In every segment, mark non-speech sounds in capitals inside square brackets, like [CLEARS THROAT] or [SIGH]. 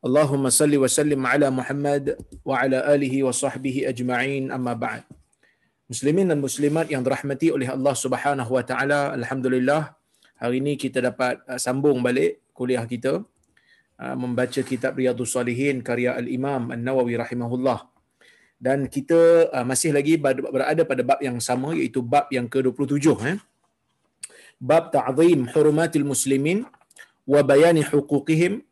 Allahumma salli wa sallim ala Muhammad wa ala alihi wa sahbihi ajma'in amma ba'd. Muslimin dan muslimat yang dirahmati oleh Allah Subhanahu wa taala, alhamdulillah hari ini kita dapat uh, sambung balik kuliah kita uh, membaca kitab Riyadhus Salihin karya Al-Imam An-Nawawi rahimahullah. Dan kita uh, masih lagi berada pada bab yang sama iaitu bab yang ke-27 eh. Bab ta'zim hurumatil muslimin wa bayani huquqihim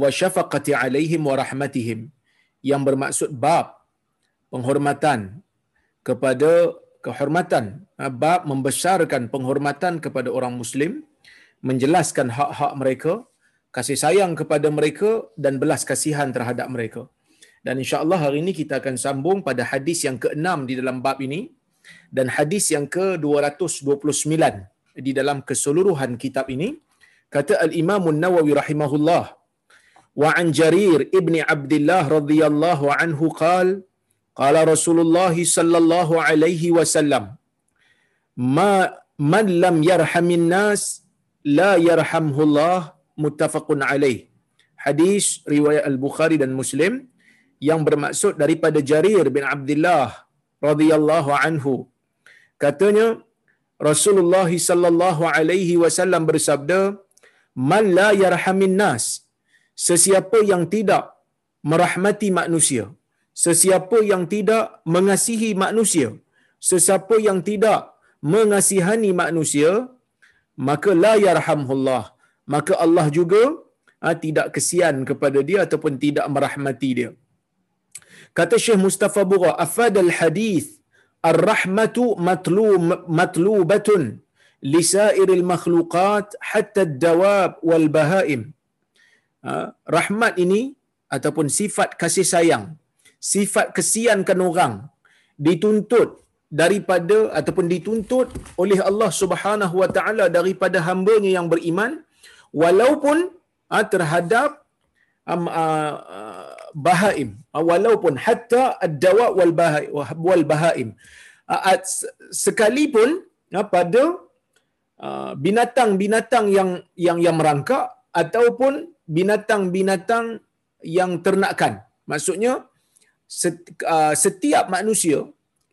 wa syafaqati alaihim wa rahmatihim. Yang bermaksud bab penghormatan kepada kehormatan. Ha, bab membesarkan penghormatan kepada orang muslim menjelaskan hak-hak mereka kasih sayang kepada mereka dan belas kasihan terhadap mereka. Dan insya-Allah hari ini kita akan sambung pada hadis yang ke-6 di dalam bab ini dan hadis yang ke-229 di dalam keseluruhan kitab ini. Kata al-Imam An-Nawawi rahimahullah وعن جرير ابن عبد الله رضي الله عنه قال قال رسول الله صلى الله عليه وسلم ما من لم يرحم الناس لا يرحمه الله متفق عليه hadis riwayat al-Bukhari dan Muslim yang bermaksud daripada Jarir bin Abdullah radhiyallahu anhu katanya Rasulullah sallallahu alaihi wasallam bersabda man la yarhamin nas sesiapa yang tidak merahmati manusia, sesiapa yang tidak mengasihi manusia, sesiapa yang tidak mengasihani manusia, maka la yarhamullah. Maka Allah juga ha, tidak kesian kepada dia ataupun tidak merahmati dia. Kata Syekh Mustafa Bura, afad al-hadith ar-rahmatu matlu matlubatun lisairil makhluqat hatta ad-dawab wal bahaim. Ha, rahmat ini ataupun sifat kasih sayang, sifat kesiankan orang dituntut daripada ataupun dituntut oleh Allah Subhanahu Wa Taala daripada hamba-Nya yang beriman walaupun ha, terhadap um, uh, bahaim. Walaupun hatta ad-dawa wal bahaim. Uh, sekalipun uh, pada uh, binatang-binatang yang yang yang merangkak ataupun binatang-binatang yang ternakan. Maksudnya uh, setiap manusia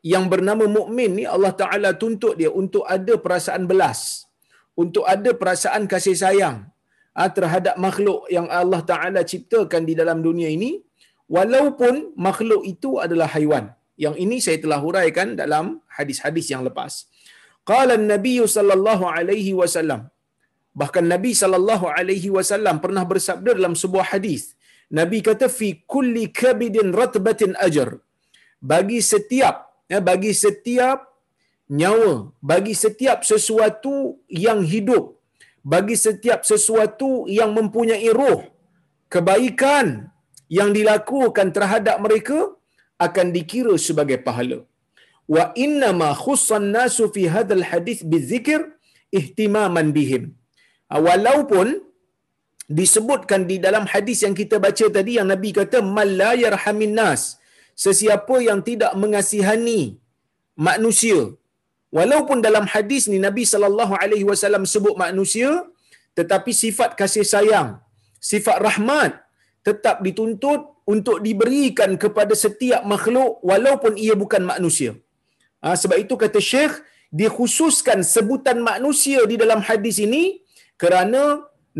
yang bernama mukmin ni Allah Taala tuntut dia untuk ada perasaan belas, untuk ada perasaan kasih sayang uh, terhadap makhluk yang Allah Taala ciptakan di dalam dunia ini walaupun makhluk itu adalah haiwan. Yang ini saya telah huraikan dalam hadis-hadis yang lepas. Qala an-nabiy sallallahu alaihi wasallam Bahkan Nabi sallallahu alaihi wasallam pernah bersabda dalam sebuah hadis. Nabi kata fi kulli kabidin ratbatin ajr. Bagi setiap ya bagi setiap nyawa, bagi setiap sesuatu yang hidup, bagi setiap sesuatu yang mempunyai roh, kebaikan yang dilakukan terhadap mereka akan dikira sebagai pahala. Wa inna ma khussan nasu fi hadzal hadis bizikr ihtimaman bihim. Ah, walaupun disebutkan di dalam hadis yang kita baca tadi yang Nabi kata mal yarhamin nas. Sesiapa yang tidak mengasihani manusia. Walaupun dalam hadis ni Nabi sallallahu alaihi wasallam sebut manusia tetapi sifat kasih sayang sifat rahmat tetap dituntut untuk diberikan kepada setiap makhluk walaupun ia bukan manusia. Ha, sebab itu kata Syekh dikhususkan sebutan manusia di dalam hadis ini kerana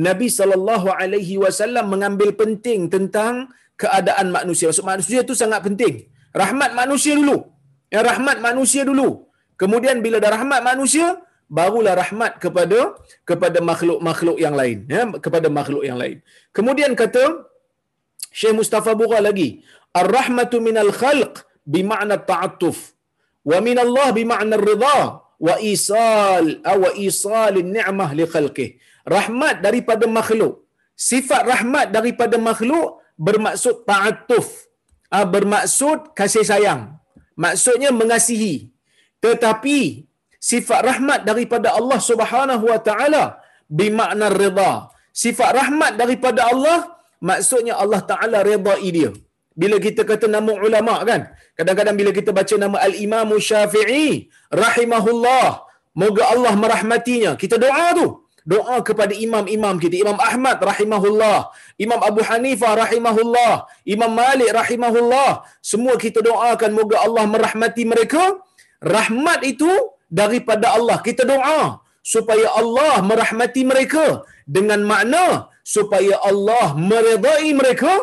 Nabi sallallahu alaihi wasallam mengambil penting tentang keadaan manusia. Maksud manusia itu sangat penting. Rahmat manusia dulu. Ya rahmat manusia dulu. Kemudian bila dah rahmat manusia, barulah rahmat kepada kepada makhluk-makhluk yang lain, ya, kepada makhluk yang lain. Kemudian kata Syekh Mustafa Bura lagi, ar-rahmatu minal khalq bima'na ta'attuf wa minallah bima'na ar-ridha wa isal wa isal ni'mah li khalqih rahmat daripada makhluk. Sifat rahmat daripada makhluk bermaksud ta'atuf. ah, bermaksud kasih sayang. Maksudnya mengasihi. Tetapi sifat rahmat daripada Allah Subhanahu wa taala bermakna redha. Sifat rahmat daripada Allah maksudnya Allah taala redai dia. Bila kita kata nama ulama kan, kadang-kadang bila kita baca nama Al-Imam Syafi'i rahimahullah, moga Allah merahmatinya. Kita doa tu. Doa kepada imam-imam kita. Imam Ahmad rahimahullah, Imam Abu Hanifah rahimahullah, Imam Malik rahimahullah. Semua kita doakan moga Allah merahmati mereka. Rahmat itu daripada Allah. Kita doa supaya Allah merahmati mereka dengan makna supaya Allah meredai mereka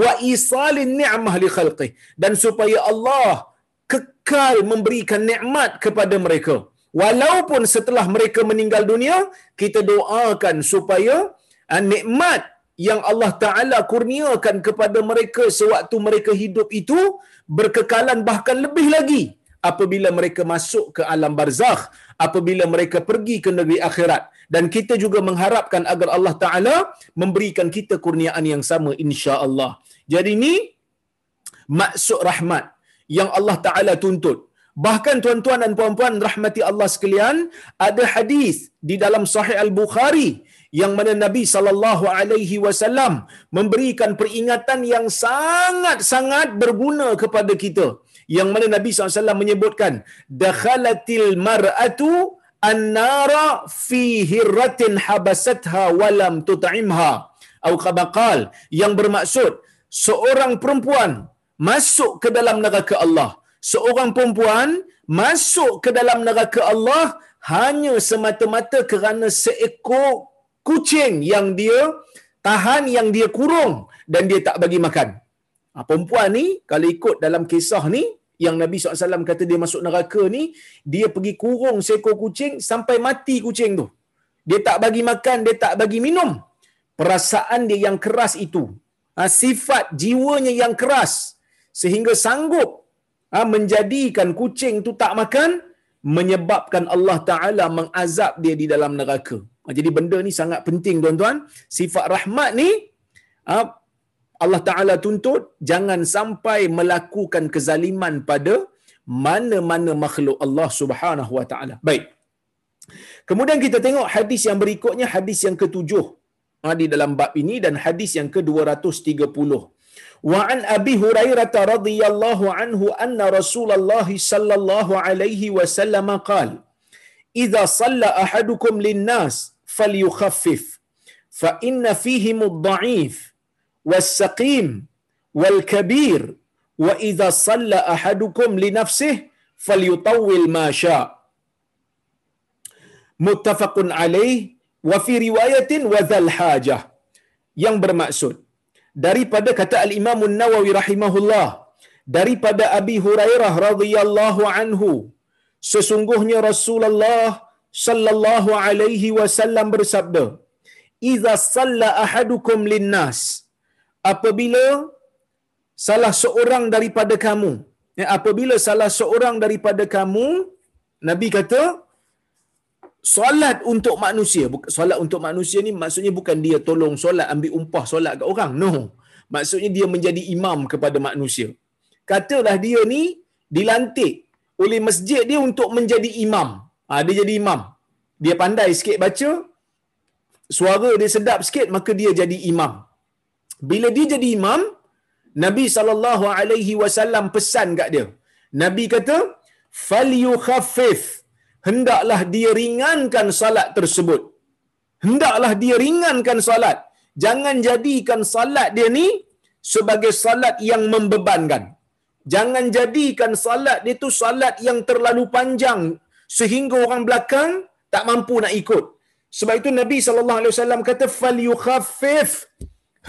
wa isalin ni'mah li khalqih dan supaya Allah kekal memberikan nikmat kepada mereka walaupun setelah mereka meninggal dunia kita doakan supaya uh, nikmat yang Allah Taala kurniakan kepada mereka sewaktu mereka hidup itu berkekalan bahkan lebih lagi apabila mereka masuk ke alam barzakh apabila mereka pergi ke negeri akhirat dan kita juga mengharapkan agar Allah Taala memberikan kita kurniaan yang sama insya-Allah. Jadi ini maksud rahmat yang Allah Taala tuntut. Bahkan tuan-tuan dan puan-puan rahmati Allah sekalian, ada hadis di dalam Sahih Al-Bukhari yang mana Nabi sallallahu alaihi wasallam memberikan peringatan yang sangat-sangat berguna kepada kita. Yang mana Nabi SAW menyebutkan dakhalatil mar'atu an-nara fi hirratin habasatha walam tut'imha atau kama yang bermaksud seorang perempuan masuk ke dalam neraka Allah seorang perempuan masuk ke dalam neraka Allah hanya semata-mata kerana seekor kucing yang dia tahan yang dia kurung dan dia tak bagi makan. Ha, perempuan ni kalau ikut dalam kisah ni yang Nabi SAW kata dia masuk neraka ni, dia pergi kurung seekor kucing sampai mati kucing tu. Dia tak bagi makan, dia tak bagi minum. Perasaan dia yang keras itu. Ha, sifat jiwanya yang keras. Sehingga sanggup ha, menjadikan kucing tu tak makan, menyebabkan Allah Ta'ala mengazab dia di dalam neraka. Ha, jadi benda ni sangat penting tuan-tuan. Sifat rahmat ni, ha, Allah Ta'ala tuntut jangan sampai melakukan kezaliman pada mana-mana makhluk Allah Subhanahu Wa Ta'ala. Baik. Kemudian kita tengok hadis yang berikutnya, hadis yang ketujuh di dalam bab ini dan hadis yang ke-230. وعن أبي هريرة رضي الله عنه أن رسول الله صلى الله عليه وسلم قال إذا صلى أحدكم للناس فليخفف فإن فيهم الضعيف والسقيم والكبير وإذا صلى أحدكم لنفسه فليطول ما شاء. متفق عليه. وفي رواية وذا الحاجة. yang bermaksud daripada kata al-Imam An-Nawawi rahimahullah daripada Abi Hurairah radhiyallahu anhu sesungguhnya Rasulullah sallallahu alaihi wasallam bersabda idza salla ahadukum linnas apabila salah seorang daripada kamu ya, apabila salah seorang daripada kamu nabi kata solat untuk manusia solat untuk manusia ni maksudnya bukan dia tolong solat ambil umpah solat kat orang. No. Maksudnya dia menjadi imam kepada manusia. Katalah dia ni dilantik oleh masjid dia untuk menjadi imam. Ha, dia jadi imam. Dia pandai sikit baca suara dia sedap sikit maka dia jadi imam. Bila dia jadi imam, Nabi sallallahu alaihi wasallam pesan kat dia. Nabi kata, "Falyukhaffif." Hendaklah dia ringankan salat tersebut. Hendaklah dia ringankan salat. Jangan jadikan salat dia ni sebagai salat yang membebankan. Jangan jadikan salat dia tu salat yang terlalu panjang sehingga orang belakang tak mampu nak ikut. Sebab itu Nabi wasallam kata falyukhaffif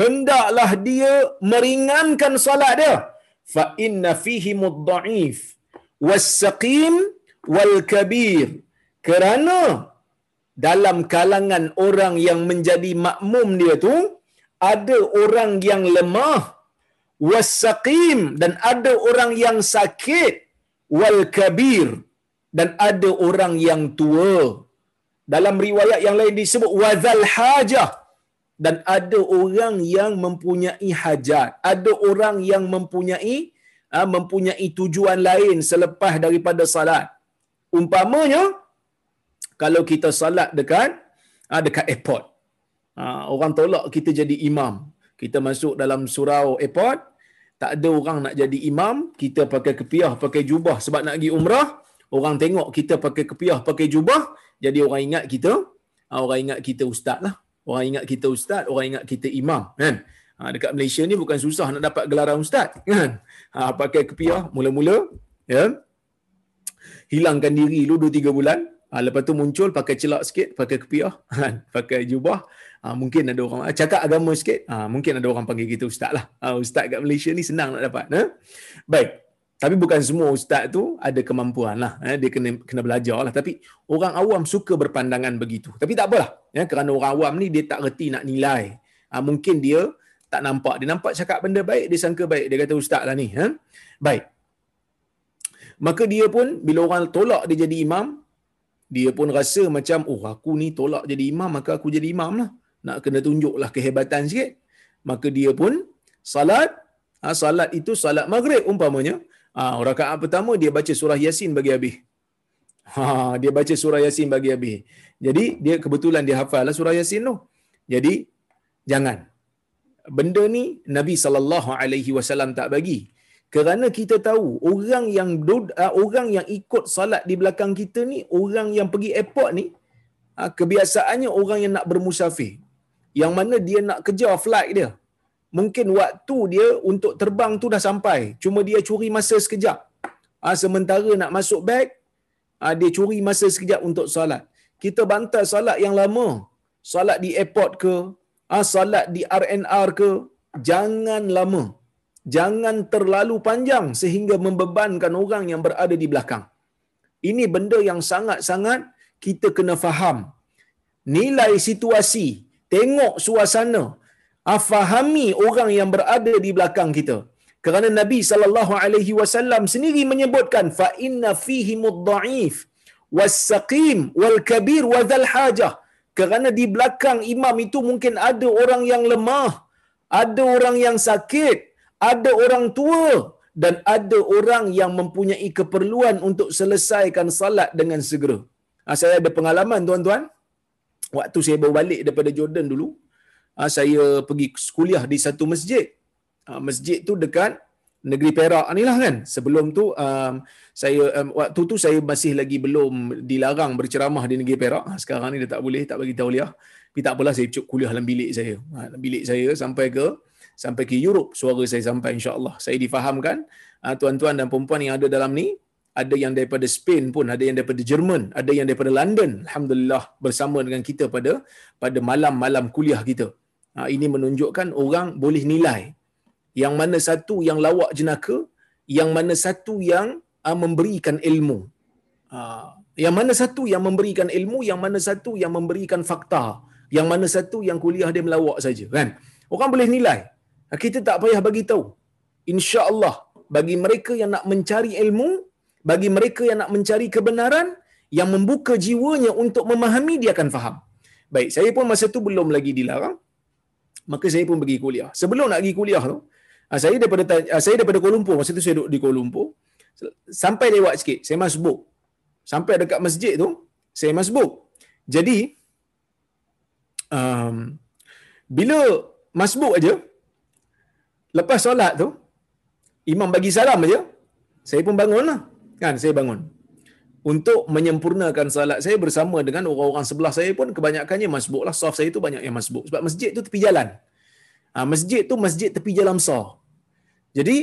hendaklah dia meringankan salat dia fihi mudha'if was-saqim wal-kabir kerana dalam kalangan orang yang menjadi makmum dia tu ada orang yang lemah was-saqim dan ada orang yang sakit wal-kabir dan ada orang yang tua. Dalam riwayat yang lain disebut wazal hajah dan ada orang yang mempunyai hajat, ada orang yang mempunyai uh, mempunyai tujuan lain selepas daripada salat. Umpamanya kalau kita salat dekat uh, dekat airport. Uh, orang tolak kita jadi imam. Kita masuk dalam surau airport, tak ada orang nak jadi imam, kita pakai kepiah, pakai jubah sebab nak pergi umrah, orang tengok kita pakai kepiah, pakai jubah, jadi orang ingat kita, orang ingat kita ustaz lah. Orang ingat kita ustaz, orang ingat kita imam, kan? Ha, dekat Malaysia ni bukan susah nak dapat gelaran ustaz, kan? Ha, pakai kepiah, mula-mula, ya, hilangkan diri dulu 2-3 bulan, ha, lepas tu muncul pakai celak sikit, pakai kepiah, [LAUGHS] kan? pakai jubah, ha, mungkin ada orang cakap agama sikit, ha, mungkin ada orang panggil kita ustaz lah. Ha, ustaz kat Malaysia ni senang nak dapat. Ha? Baik, tapi bukan semua ustaz tu ada kemampuan lah. Eh, dia kena kena belajar lah. Tapi orang awam suka berpandangan begitu. Tapi tak apalah. Ya, kerana orang awam ni dia tak reti nak nilai. Ha, mungkin dia tak nampak. Dia nampak cakap benda baik, dia sangka baik. Dia kata ustaz lah ni. Ha? Baik. Maka dia pun bila orang tolak dia jadi imam, dia pun rasa macam, oh aku ni tolak jadi imam, maka aku jadi imam lah. Nak kena tunjuklah kehebatan sikit. Maka dia pun salat, ha, salat itu salat maghrib umpamanya, Ha, rakaat pertama dia baca surah Yasin bagi habis. Ha, dia baca surah Yasin bagi habis. Jadi dia kebetulan dia hafal lah surah Yasin tu. Jadi jangan. Benda ni Nabi sallallahu alaihi wasallam tak bagi. Kerana kita tahu orang yang uh, orang yang ikut salat di belakang kita ni orang yang pergi airport ni uh, kebiasaannya orang yang nak bermusafir. Yang mana dia nak kejar flight dia mungkin waktu dia untuk terbang tu dah sampai. Cuma dia curi masa sekejap. Ha, sementara nak masuk ha, dia curi masa sekejap untuk solat. Kita bantai solat yang lama. Solat di airport ke, solat di RNR ke, jangan lama. Jangan terlalu panjang sehingga membebankan orang yang berada di belakang. Ini benda yang sangat-sangat kita kena faham. Nilai situasi, tengok suasana, afahami orang yang berada di belakang kita. Kerana Nabi sallallahu alaihi wasallam sendiri menyebutkan fa inna fihi mudhaif was-saqim wal-kabir wa dhal hajah. Kerana di belakang imam itu mungkin ada orang yang lemah, ada orang yang sakit, ada orang tua dan ada orang yang mempunyai keperluan untuk selesaikan salat dengan segera. Ha, saya ada pengalaman tuan-tuan. Waktu saya baru balik daripada Jordan dulu, Ah, saya pergi kuliah di satu masjid. Ah, masjid tu dekat negeri Perak ni lah kan. Sebelum tu um, saya um, waktu tu saya masih lagi belum dilarang berceramah di negeri Perak. Sekarang ni dah tak boleh tak bagi tahu liah. Tapi tak apalah saya cuk kuliah dalam bilik saya. Dalam bilik saya sampai ke sampai ke Europe suara saya sampai insya-Allah. Saya difahamkan tuan-tuan dan puan yang ada dalam ni ada yang daripada Spain pun, ada yang daripada Jerman, ada yang daripada London. Alhamdulillah bersama dengan kita pada pada malam-malam kuliah kita. Ha, ini menunjukkan orang boleh nilai yang mana satu yang lawak jenaka, yang mana satu yang uh, memberikan ilmu. Yang mana satu yang memberikan ilmu, yang mana satu yang memberikan fakta, yang mana satu yang kuliah dia melawak saja, kan? Orang boleh nilai. Kita tak payah bagi tahu. Insya-Allah bagi mereka yang nak mencari ilmu, bagi mereka yang nak mencari kebenaran, yang membuka jiwanya untuk memahami dia akan faham. Baik, saya pun masa tu belum lagi dilarang maka saya pun pergi kuliah. Sebelum nak pergi kuliah tu, ah, saya daripada ah, saya daripada Kuala Lumpur, masa tu saya duduk di Kuala Lumpur, sampai lewat sikit, saya masbuk. Sampai dekat masjid tu, saya masbuk. Jadi, um, bila masbuk aja, lepas solat tu, imam bagi salam aja, saya pun bangun lah. Kan, saya bangun untuk menyempurnakan salat saya bersama dengan orang-orang sebelah saya pun kebanyakannya masbuk lah. Soft saya tu banyak yang masbuk. Sebab masjid tu tepi jalan. Ha, masjid tu masjid tepi jalan besar. Jadi,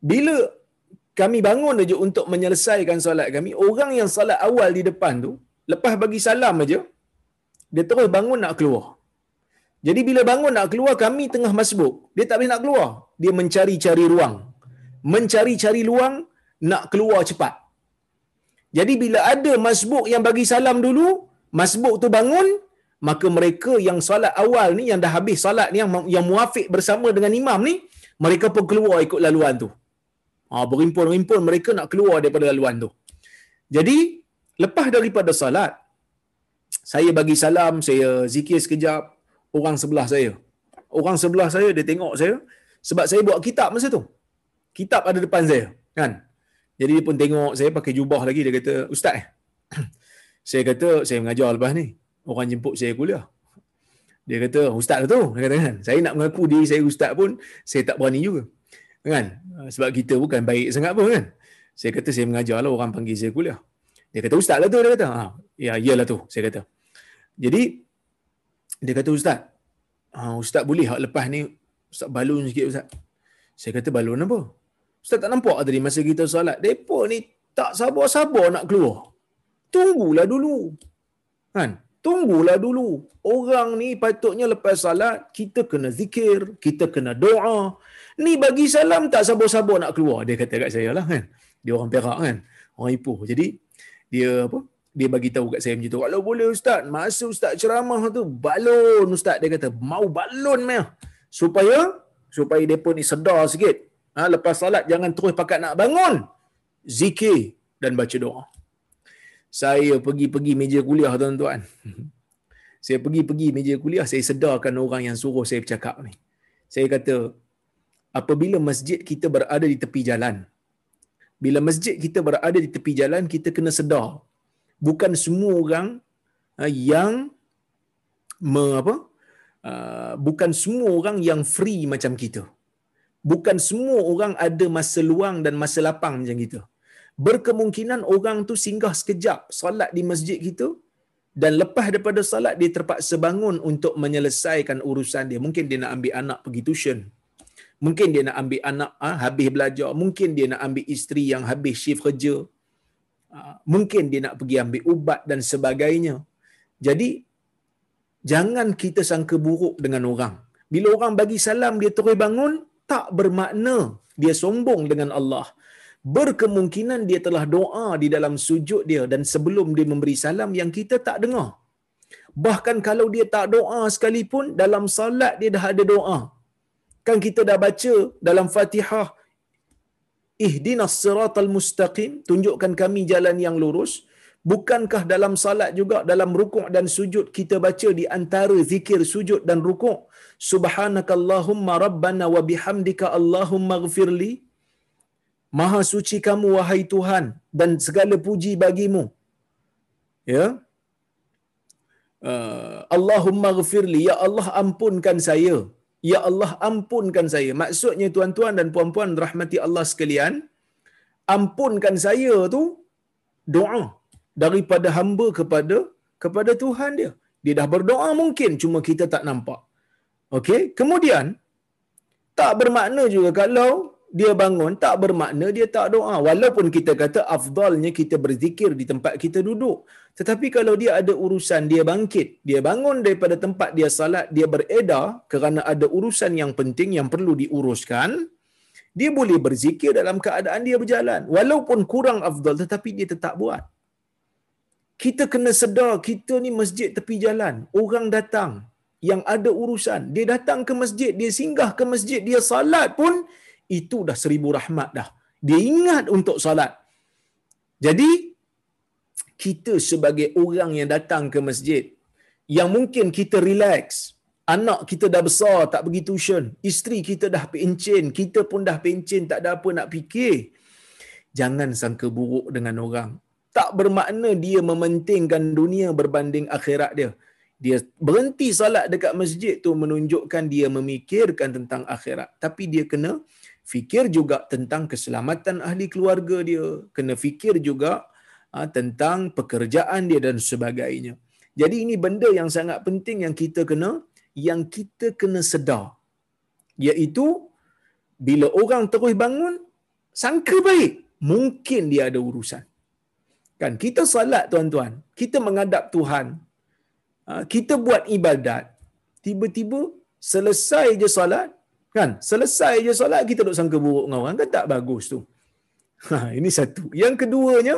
bila kami bangun aja untuk menyelesaikan salat kami, orang yang salat awal di depan tu, lepas bagi salam aja, dia terus bangun nak keluar. Jadi bila bangun nak keluar, kami tengah masbuk. Dia tak boleh nak keluar. Dia mencari-cari ruang. Mencari-cari ruang, nak keluar cepat. Jadi bila ada masbuk yang bagi salam dulu, masbuk tu bangun, maka mereka yang salat awal ni yang dah habis salat ni yang yang muafiq bersama dengan imam ni, mereka pun keluar ikut laluan tu. Ha, berimpun-rimpun mereka nak keluar daripada laluan tu. Jadi, lepas daripada salat, saya bagi salam, saya zikir sekejap, orang sebelah saya. Orang sebelah saya dia tengok saya sebab saya buat kitab masa tu. Kitab ada depan saya, kan? Jadi dia pun tengok saya pakai jubah lagi dia kata, "Ustaz, [CLEARS THROAT] saya kata saya mengajar lepas ni. Orang jemput saya kuliah. Dia kata, ustaz tu. Dia kata, kan? Saya nak mengaku diri saya ustaz pun, saya tak berani juga. Kan? Sebab kita bukan baik sangat pun kan. Saya kata, saya mengajar lah orang panggil saya kuliah. Dia kata, ustaz lah tu. Dia kata, ha, ya, iyalah tu. Saya kata. Jadi, dia kata, ustaz, ha, ustaz boleh hak lepas ni, ustaz balun sikit ustaz. Saya kata, balun apa? Ustaz tak nampak tadi masa kita solat. Depa ni tak sabar-sabar nak keluar. Tunggulah dulu. Kan? Tunggulah dulu. Orang ni patutnya lepas salat, kita kena zikir, kita kena doa. Ni bagi salam tak sabar-sabar nak keluar. Dia kata kat saya lah kan. Dia orang perak kan. Orang Ipoh. Jadi, dia apa? Dia bagi tahu kat saya macam tu. Kalau boleh Ustaz, masa Ustaz ceramah tu, balon Ustaz. Dia kata, mau balon meh. Supaya, supaya pun ni sedar sikit. Ha, lepas salat, jangan terus pakat nak bangun. Zikir dan baca doa saya pergi-pergi meja kuliah tuan-tuan. [LAUGHS] Saya pergi-pergi meja kuliah, saya sedarkan orang yang suruh saya bercakap ni. Saya kata, apabila masjid kita berada di tepi jalan, bila masjid kita berada di tepi jalan, kita kena sedar. Bukan semua orang ha, yang me, apa? Uh, bukan semua orang yang free macam kita. Bukan semua orang ada masa luang dan masa lapang macam kita berkemungkinan orang tu singgah sekejap solat di masjid kita dan lepas daripada solat dia terpaksa bangun untuk menyelesaikan urusan dia. Mungkin dia nak ambil anak pergi tuition. Mungkin dia nak ambil anak ha, habis belajar. Mungkin dia nak ambil isteri yang habis shift kerja. Ha, mungkin dia nak pergi ambil ubat dan sebagainya. Jadi, jangan kita sangka buruk dengan orang. Bila orang bagi salam, dia terus bangun, tak bermakna dia sombong dengan Allah berkemungkinan dia telah doa di dalam sujud dia dan sebelum dia memberi salam yang kita tak dengar. Bahkan kalau dia tak doa sekalipun dalam salat dia dah ada doa. Kan kita dah baca dalam Fatihah Ihdinas siratal mustaqim tunjukkan kami jalan yang lurus. Bukankah dalam salat juga dalam rukuk dan sujud kita baca di antara zikir sujud dan rukuk Subhanakallahumma rabbana wa bihamdika Allahumma ghafirli Maha suci kamu wahai Tuhan dan segala puji bagimu. Ya. Uh, Allahumma ghafirli ya Allah ampunkan saya. Ya Allah ampunkan saya. Maksudnya tuan-tuan dan puan-puan rahmati Allah sekalian, ampunkan saya tu doa daripada hamba kepada kepada Tuhan dia. Dia dah berdoa mungkin cuma kita tak nampak. Okey, kemudian tak bermakna juga kalau dia bangun tak bermakna dia tak doa. Walaupun kita kata afdalnya kita berzikir di tempat kita duduk. Tetapi kalau dia ada urusan dia bangkit. Dia bangun daripada tempat dia salat dia beredar kerana ada urusan yang penting yang perlu diuruskan dia boleh berzikir dalam keadaan dia berjalan. Walaupun kurang afdal tetapi dia tetap buat. Kita kena sedar kita ni masjid tepi jalan. Orang datang yang ada urusan dia datang ke masjid dia singgah ke masjid dia salat pun itu dah seribu rahmat dah. Dia ingat untuk salat. Jadi, kita sebagai orang yang datang ke masjid, yang mungkin kita relax, anak kita dah besar, tak pergi tuition, isteri kita dah pencen, kita pun dah pencen, tak ada apa nak fikir. Jangan sangka buruk dengan orang. Tak bermakna dia mementingkan dunia berbanding akhirat dia. Dia berhenti salat dekat masjid tu menunjukkan dia memikirkan tentang akhirat. Tapi dia kena fikir juga tentang keselamatan ahli keluarga dia, kena fikir juga ha, tentang pekerjaan dia dan sebagainya. Jadi ini benda yang sangat penting yang kita kena yang kita kena sedar. Iaitu bila orang terus bangun sangka baik, mungkin dia ada urusan. Kan kita salat tuan-tuan, kita menghadap Tuhan. Ha, kita buat ibadat, tiba-tiba selesai je salat, Kan? Selesai je solat kita duk sangka buruk dengan orang kan tak bagus tu. Ha, ini satu. Yang keduanya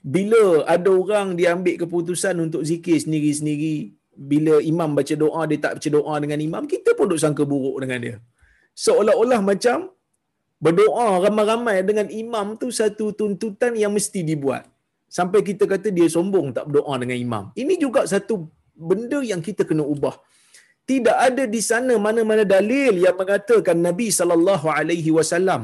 bila ada orang dia ambil keputusan untuk zikir sendiri-sendiri, bila imam baca doa dia tak baca doa dengan imam, kita pun duk sangka buruk dengan dia. Seolah-olah macam berdoa ramai-ramai dengan imam tu satu tuntutan yang mesti dibuat. Sampai kita kata dia sombong tak berdoa dengan imam. Ini juga satu benda yang kita kena ubah tidak ada di sana mana-mana dalil yang mengatakan Nabi sallallahu alaihi wasallam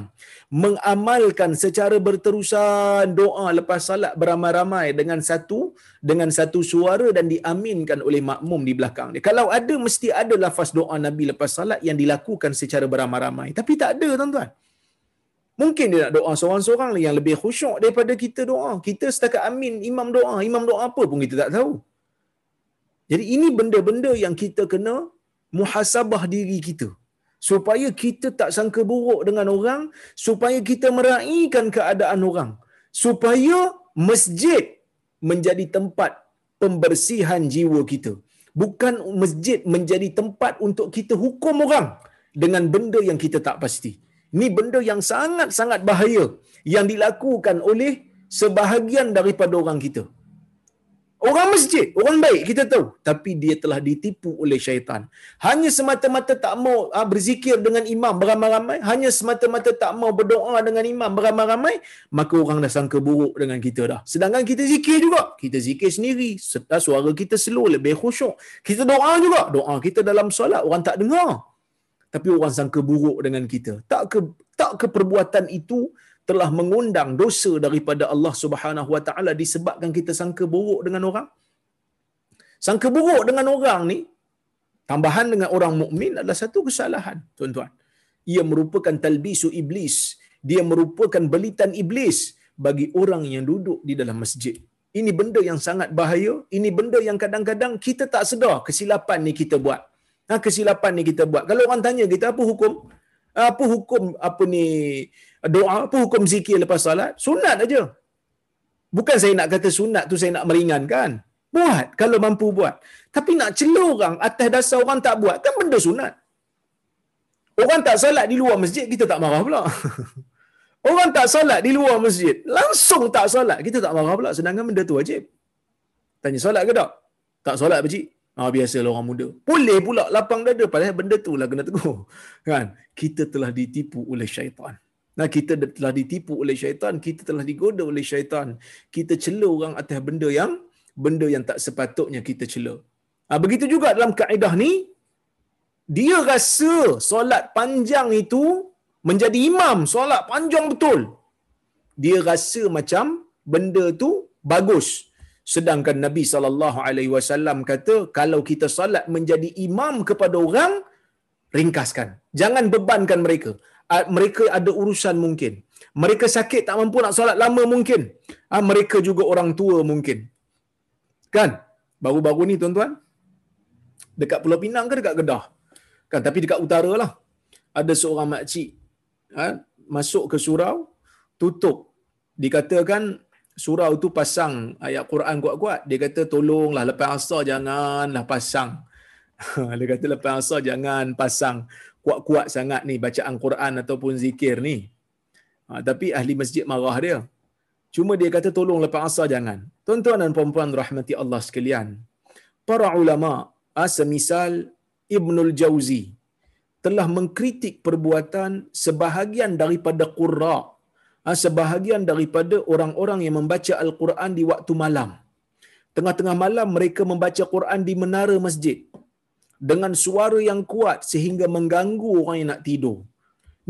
mengamalkan secara berterusan doa lepas salat beramai-ramai dengan satu dengan satu suara dan diaminkan oleh makmum di belakang dia. Kalau ada mesti ada lafaz doa Nabi lepas salat yang dilakukan secara beramai-ramai. Tapi tak ada tuan-tuan. Mungkin dia nak doa seorang-seorang yang lebih khusyuk daripada kita doa. Kita setakat amin imam doa, imam doa apa pun kita tak tahu. Jadi ini benda-benda yang kita kena muhasabah diri kita. Supaya kita tak sangka buruk dengan orang supaya kita meraihkan keadaan orang. Supaya masjid menjadi tempat pembersihan jiwa kita. Bukan masjid menjadi tempat untuk kita hukum orang dengan benda yang kita tak pasti. Ini benda yang sangat-sangat bahaya yang dilakukan oleh sebahagian daripada orang kita Orang masjid, orang baik kita tahu. Tapi dia telah ditipu oleh syaitan. Hanya semata-mata tak mau ha, berzikir dengan imam beramai-ramai. Hanya semata-mata tak mau berdoa dengan imam beramai-ramai. Maka orang dah sangka buruk dengan kita dah. Sedangkan kita zikir juga. Kita zikir sendiri. Serta suara kita slow, lebih khusyuk. Kita doa juga. Doa kita dalam solat, orang tak dengar. Tapi orang sangka buruk dengan kita. Tak ke, tak ke perbuatan itu telah mengundang dosa daripada Allah Subhanahu Wa Taala disebabkan kita sangka buruk dengan orang. Sangka buruk dengan orang ni tambahan dengan orang mukmin adalah satu kesalahan, tuan-tuan. Ia merupakan talbisu iblis. Dia merupakan belitan iblis bagi orang yang duduk di dalam masjid. Ini benda yang sangat bahaya. Ini benda yang kadang-kadang kita tak sedar kesilapan ni kita buat. Ha, kesilapan ni kita buat. Kalau orang tanya kita apa hukum? Apa hukum apa ni doa apa hukum zikir lepas solat? Sunat aja. Bukan saya nak kata sunat tu saya nak meringankan. Buat kalau mampu buat. Tapi nak cela orang atas dasar orang tak buat kan benda sunat. Orang tak solat di luar masjid kita tak marah pula. [LAUGHS] Orang tak solat di luar masjid langsung tak solat kita tak marah pula. Sedangkan benda tu wajib. Tanya solat ke tak? Tak solat pakcik Ah biasalah orang muda. Boleh pula lapang dada padahal benda tu lah kena tegur. Kan? Kita telah ditipu oleh syaitan. Nah, kita telah ditipu oleh syaitan, kita telah digoda oleh syaitan. Kita cela orang atas benda yang benda yang tak sepatutnya kita cela. Ha, begitu juga dalam kaedah ni, dia rasa solat panjang itu menjadi imam, solat panjang betul. Dia rasa macam benda tu bagus. Sedangkan Nabi sallallahu alaihi wasallam kata kalau kita solat menjadi imam kepada orang ringkaskan. Jangan bebankan mereka mereka ada urusan mungkin. Mereka sakit tak mampu nak solat lama mungkin. Ah, mereka juga orang tua mungkin. Kan? Baru-baru ni tuan-tuan. Dekat Pulau Pinang ke dekat Kedah? Kan? Tapi dekat utara lah. Ada seorang makcik. Ha? Masuk ke surau. Tutup. Dikatakan surau tu pasang ayat Quran kuat-kuat. Dia kata tolonglah lepas asar janganlah pasang. [LAUGHS] dia kata lepas asar jangan pasang kuat-kuat sangat ni bacaan Quran ataupun zikir ni. Ha, tapi ahli masjid marah dia. Cuma dia kata tolong lepas asar jangan. Tuan-tuan dan puan-puan rahmati Allah sekalian. Para ulama, semisal Ibnul Jauzi telah mengkritik perbuatan sebahagian daripada qurra, sebahagian daripada orang-orang yang membaca Al-Quran di waktu malam. Tengah-tengah malam mereka membaca Quran di menara masjid dengan suara yang kuat sehingga mengganggu orang yang nak tidur.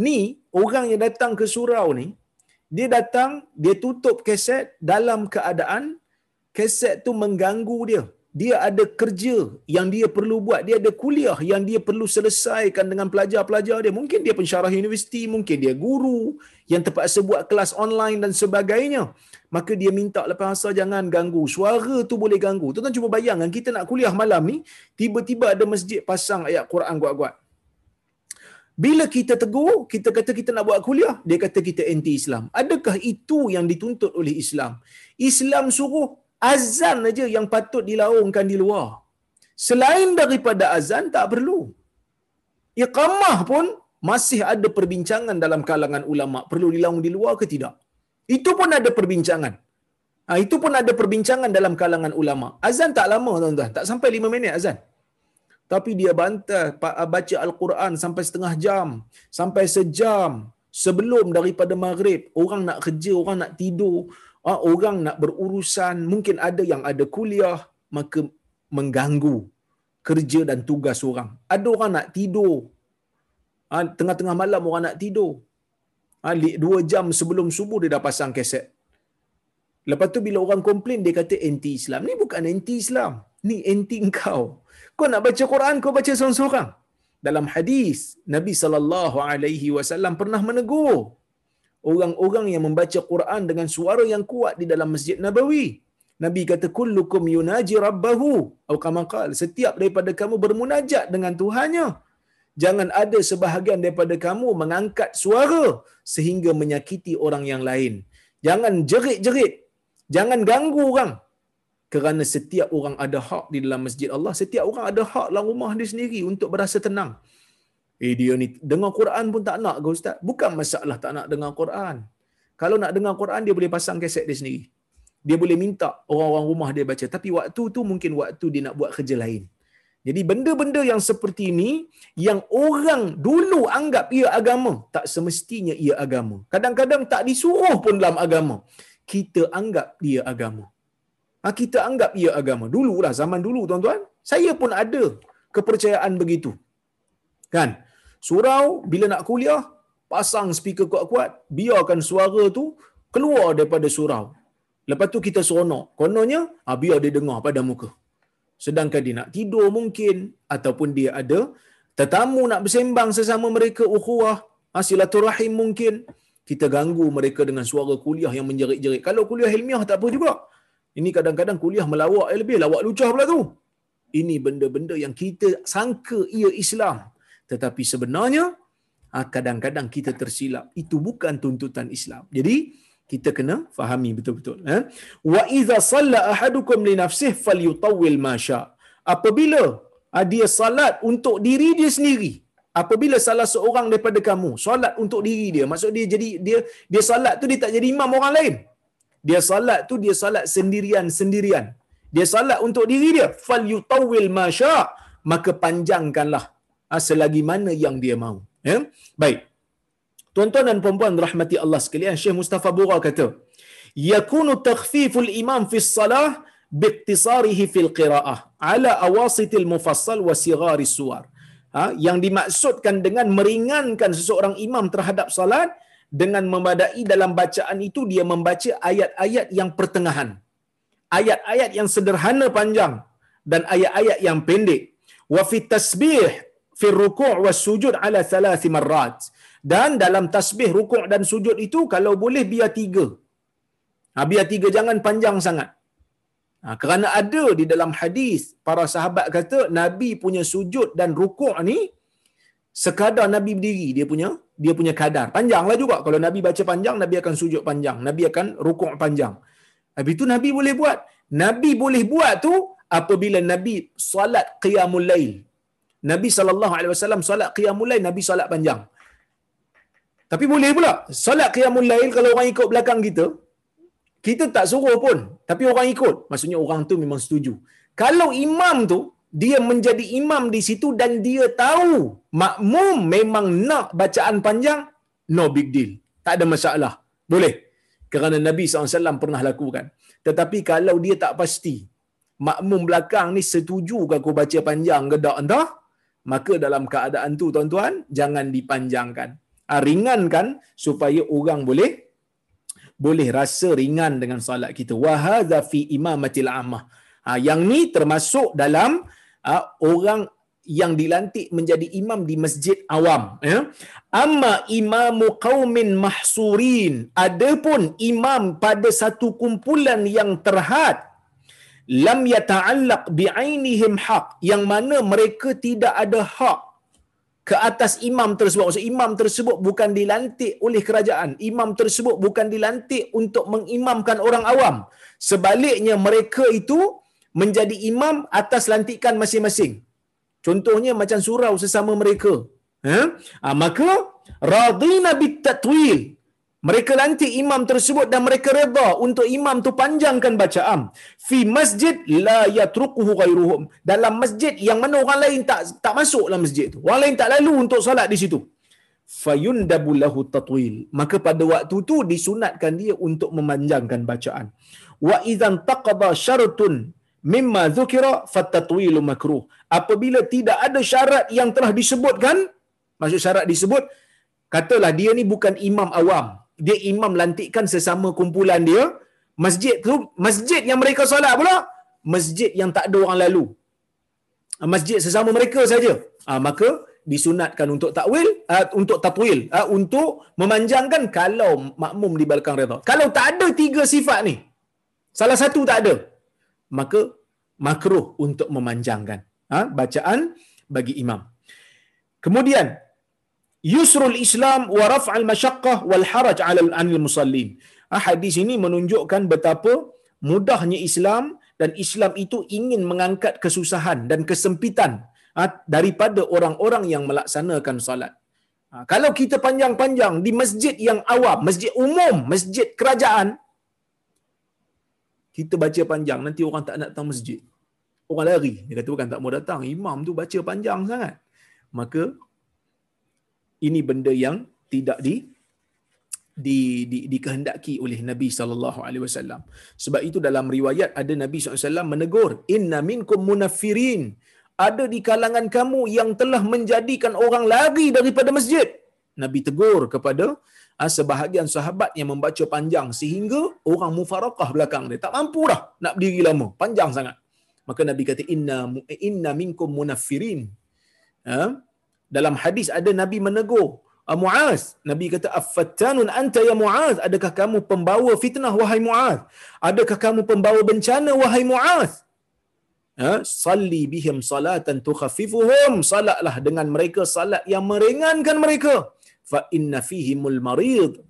Ni orang yang datang ke surau ni, dia datang, dia tutup keset dalam keadaan keset tu mengganggu dia dia ada kerja yang dia perlu buat, dia ada kuliah yang dia perlu selesaikan dengan pelajar-pelajar dia. Mungkin dia pensyarah universiti, mungkin dia guru yang terpaksa buat kelas online dan sebagainya. Maka dia minta lepas asal jangan ganggu. Suara tu boleh ganggu. Tuan-tuan cuba bayangkan kita nak kuliah malam ni, tiba-tiba ada masjid pasang ayat Quran kuat-kuat. Bila kita tegur, kita kata kita nak buat kuliah, dia kata kita anti Islam. Adakah itu yang dituntut oleh Islam? Islam suruh azan aja yang patut dilaungkan di luar. Selain daripada azan tak perlu. Iqamah pun masih ada perbincangan dalam kalangan ulama perlu dilaung di luar ke tidak. Itu pun ada perbincangan. Ha, itu pun ada perbincangan dalam kalangan ulama. Azan tak lama tuan-tuan, tak sampai lima minit azan. Tapi dia bantah baca Al-Quran sampai setengah jam, sampai sejam sebelum daripada maghrib. Orang nak kerja, orang nak tidur, orang nak berurusan, mungkin ada yang ada kuliah, maka mengganggu kerja dan tugas orang. Ada orang nak tidur. Ha, tengah-tengah malam orang nak tidur. Ha, dua jam sebelum subuh dia dah pasang kaset. Lepas tu bila orang komplain dia kata anti-Islam. Ni bukan anti-Islam. Ni anti engkau. Kau nak baca Quran kau baca seorang-seorang. Dalam hadis Nabi sallallahu alaihi wasallam pernah menegur orang-orang yang membaca Quran dengan suara yang kuat di dalam Masjid Nabawi. Nabi kata kullukum yunaji rabbahu. Atau kama qala setiap daripada kamu bermunajat dengan Tuhannya. Jangan ada sebahagian daripada kamu mengangkat suara sehingga menyakiti orang yang lain. Jangan jerit-jerit. Jangan ganggu orang. Kerana setiap orang ada hak di dalam masjid Allah. Setiap orang ada hak dalam rumah dia sendiri untuk berasa tenang eh dia ni dengar Quran pun tak nak ke ustaz? Bukan masalah tak nak dengar Quran. Kalau nak dengar Quran dia boleh pasang kaset dia sendiri. Dia boleh minta orang-orang rumah dia baca. Tapi waktu tu mungkin waktu dia nak buat kerja lain. Jadi benda-benda yang seperti ini yang orang dulu anggap ia agama tak semestinya ia agama. Kadang-kadang tak disuruh pun dalam agama. Kita anggap dia agama. Ha, kita anggap ia agama. Dululah zaman dulu tuan-tuan. Saya pun ada kepercayaan begitu. Kan surau bila nak kuliah pasang speaker kuat-kuat biarkan suara tu keluar daripada surau Lepas tu kita seronok. Kononnya, ha, biar dia dengar pada muka. Sedangkan dia nak tidur mungkin. Ataupun dia ada tetamu nak bersembang sesama mereka. Ukhuwah, ha, silaturahim mungkin. Kita ganggu mereka dengan suara kuliah yang menjerit-jerit. Kalau kuliah ilmiah tak apa juga. Ini kadang-kadang kuliah melawak lebih. Lawak lucah pula tu. Ini benda-benda yang kita sangka ia Islam. Tetapi sebenarnya, ha, kadang-kadang kita tersilap. Itu bukan tuntutan Islam. Jadi, kita kena fahami betul-betul eh. Wa idza salla ahadukum li nafsihi falyutawwil ma apabila ah, dia salat untuk diri dia sendiri apabila salah seorang daripada kamu solat untuk diri dia maksud dia jadi dia dia salat tu dia tak jadi imam orang lain. Dia salat tu dia salat sendirian sendirian dia salat untuk diri dia falyutawwil ma maka panjangkanlah ah, selagi mana yang dia mahu ya baik Tuan-tuan dan puan-puan rahmati Allah sekalian, Syekh Mustafa Bura kata, "Yakunu takhfiful imam fi salah biiktisarihi fil qiraah ala awasitil mufassal wa sigari suwar." Ha, yang dimaksudkan dengan meringankan seseorang imam terhadap salat dengan memadai dalam bacaan itu dia membaca ayat-ayat yang pertengahan. Ayat-ayat yang sederhana panjang dan ayat-ayat yang pendek. Wa fi tasbih fi ruku' was sujud ala thalath marrat. Dan dalam tasbih rukuk dan sujud itu kalau boleh biar tiga. Ha, biar tiga jangan panjang sangat. Ha, kerana ada di dalam hadis para sahabat kata Nabi punya sujud dan rukuk ni sekadar Nabi berdiri dia punya dia punya kadar. Panjanglah juga. Kalau Nabi baca panjang Nabi akan sujud panjang. Nabi akan rukuk panjang. Habis itu Nabi boleh buat. Nabi boleh buat tu apabila Nabi solat qiyamul lail Nabi sallallahu alaihi wasallam solat qiyamul lail Nabi solat panjang tapi boleh pula. Solat qiyamul lail kalau orang ikut belakang kita, kita tak suruh pun. Tapi orang ikut. Maksudnya orang tu memang setuju. Kalau imam tu, dia menjadi imam di situ dan dia tahu makmum memang nak bacaan panjang, no big deal. Tak ada masalah. Boleh. Kerana Nabi SAW pernah lakukan. Tetapi kalau dia tak pasti, makmum belakang ni setuju ke aku baca panjang ke tak entah, maka dalam keadaan tu tuan-tuan, jangan dipanjangkan. Uh, ringankan supaya orang boleh boleh rasa ringan dengan salat kita. Wa hadza fi imamatil ammah. Ha, yang ni termasuk dalam uh, orang yang dilantik menjadi imam di masjid awam ya. Amma imamu qaumin mahsurin. Adapun imam pada satu kumpulan yang terhad lam yata'allaq bi'ainihim haq yang mana mereka tidak ada hak ke atas imam tersebut. Maksud imam tersebut bukan dilantik oleh kerajaan. Imam tersebut bukan dilantik untuk mengimamkan orang awam. Sebaliknya mereka itu menjadi imam atas lantikan masing-masing. Contohnya macam surau sesama mereka. Ha? Ha, maka radina bitatwil mereka lantik imam tersebut dan mereka reda untuk imam tu panjangkan bacaan. Fi masjid la yatruquhu ghairuhum. Dalam masjid yang mana orang lain tak tak masuk dalam masjid tu. Orang lain tak lalu untuk solat di situ. Fayundabu lahu tatwil. Maka pada waktu tu disunatkan dia untuk memanjangkan bacaan. Wa idzan taqada syaratun mimma dzukira fatatwilu makruh. Apabila tidak ada syarat yang telah disebutkan, maksud syarat disebut, katalah dia ni bukan imam awam. Dia imam lantikkan sesama kumpulan dia, masjid tu masjid yang mereka solat pula masjid yang tak ada orang lalu. Masjid sesama mereka saja. Ha, maka disunatkan untuk takwil uh, untuk tatwil untuk memanjangkan kalau makmum di belakang redha. Kalau tak ada tiga sifat ni. Salah satu tak ada. Maka makruh untuk memanjangkan bacaan bagi imam. Kemudian yusrul Islam wa raf'al masyaqqah wal haraj 'ala al-musallin. Ha, hadis ini menunjukkan betapa mudahnya Islam dan Islam itu ingin mengangkat kesusahan dan kesempitan ha, daripada orang-orang yang melaksanakan salat. Ha, kalau kita panjang-panjang di masjid yang awam, masjid umum, masjid kerajaan, kita baca panjang, nanti orang tak nak datang masjid. Orang lari. Dia kata bukan tak mau datang. Imam tu baca panjang sangat. Maka, ini benda yang tidak di di, di, dikehendaki oleh Nabi sallallahu alaihi wasallam. Sebab itu dalam riwayat ada Nabi SAW menegur, "Inna minkum munafirin." Ada di kalangan kamu yang telah menjadikan orang lari daripada masjid. Nabi tegur kepada ah, sebahagian sahabat yang membaca panjang sehingga orang mufarakah belakang dia tak mampu dah nak berdiri lama, panjang sangat. Maka Nabi kata inna inna minkum munafirin. Ha? Dalam hadis ada Nabi menegur Ah, Muaz. Nabi kata, Affattanun anta ya Muaz. Adakah kamu pembawa fitnah, wahai Muaz? Adakah kamu pembawa bencana, wahai Muaz? Ha? Salli bihim salatan tukhafifuhum. Salatlah dengan mereka salat yang meringankan mereka. Fa inna fihimul marid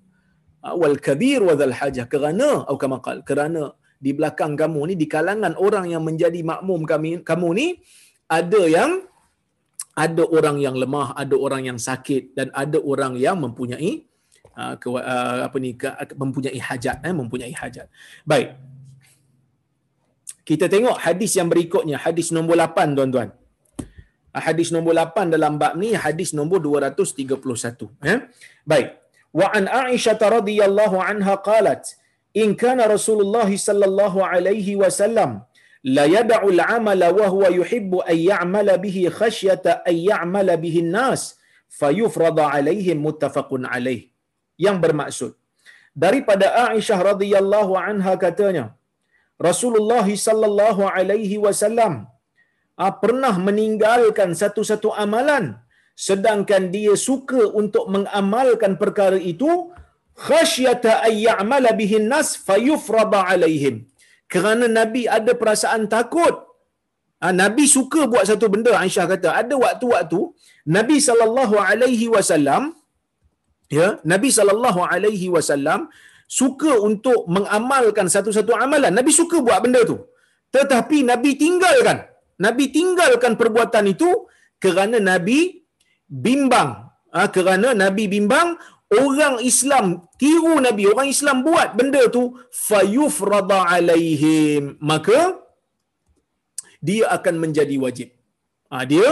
ha? wal kabir wa dhal hajah. Kerana, atau kamakal, kerana di belakang kamu ni, di kalangan orang yang menjadi makmum kami, kamu ni, ada yang ada orang yang lemah, ada orang yang sakit dan ada orang yang mempunyai ke, uh, apa ni mempunyai hajat eh mempunyai hajat. Baik. Kita tengok hadis yang berikutnya, hadis nombor 8 tuan-tuan. Uh, hadis nombor 8 dalam bab ni hadis nombor 231 eh. Baik. Wa an Aisyah radhiyallahu anha qalat in kana Rasulullah sallallahu alaihi wasallam la yad'u al-'amala wa huwa yuhibbu an ya'mala bihi khasyata an ya'mala bihi an-nas fayufrada 'alaihim muttafaqun 'alaih yang bermaksud daripada Aisyah radhiyallahu anha katanya Rasulullah sallallahu alaihi wasallam ah, pernah meninggalkan satu-satu amalan sedangkan dia suka untuk mengamalkan perkara itu khasyata ay ya'mala bihi nas fayufrada alaihim kerana Nabi ada perasaan takut. Ha, Nabi suka buat satu benda Aisyah kata. Ada waktu-waktu Nabi sallallahu alaihi wasallam ya Nabi sallallahu alaihi wasallam suka untuk mengamalkan satu-satu amalan. Nabi suka buat benda tu. Tetapi Nabi tinggalkan. Nabi tinggalkan perbuatan itu kerana Nabi bimbang. Ha, kerana Nabi bimbang orang Islam tiru Nabi, orang Islam buat benda tu fayufrada alaihim. Maka dia akan menjadi wajib. Ha, dia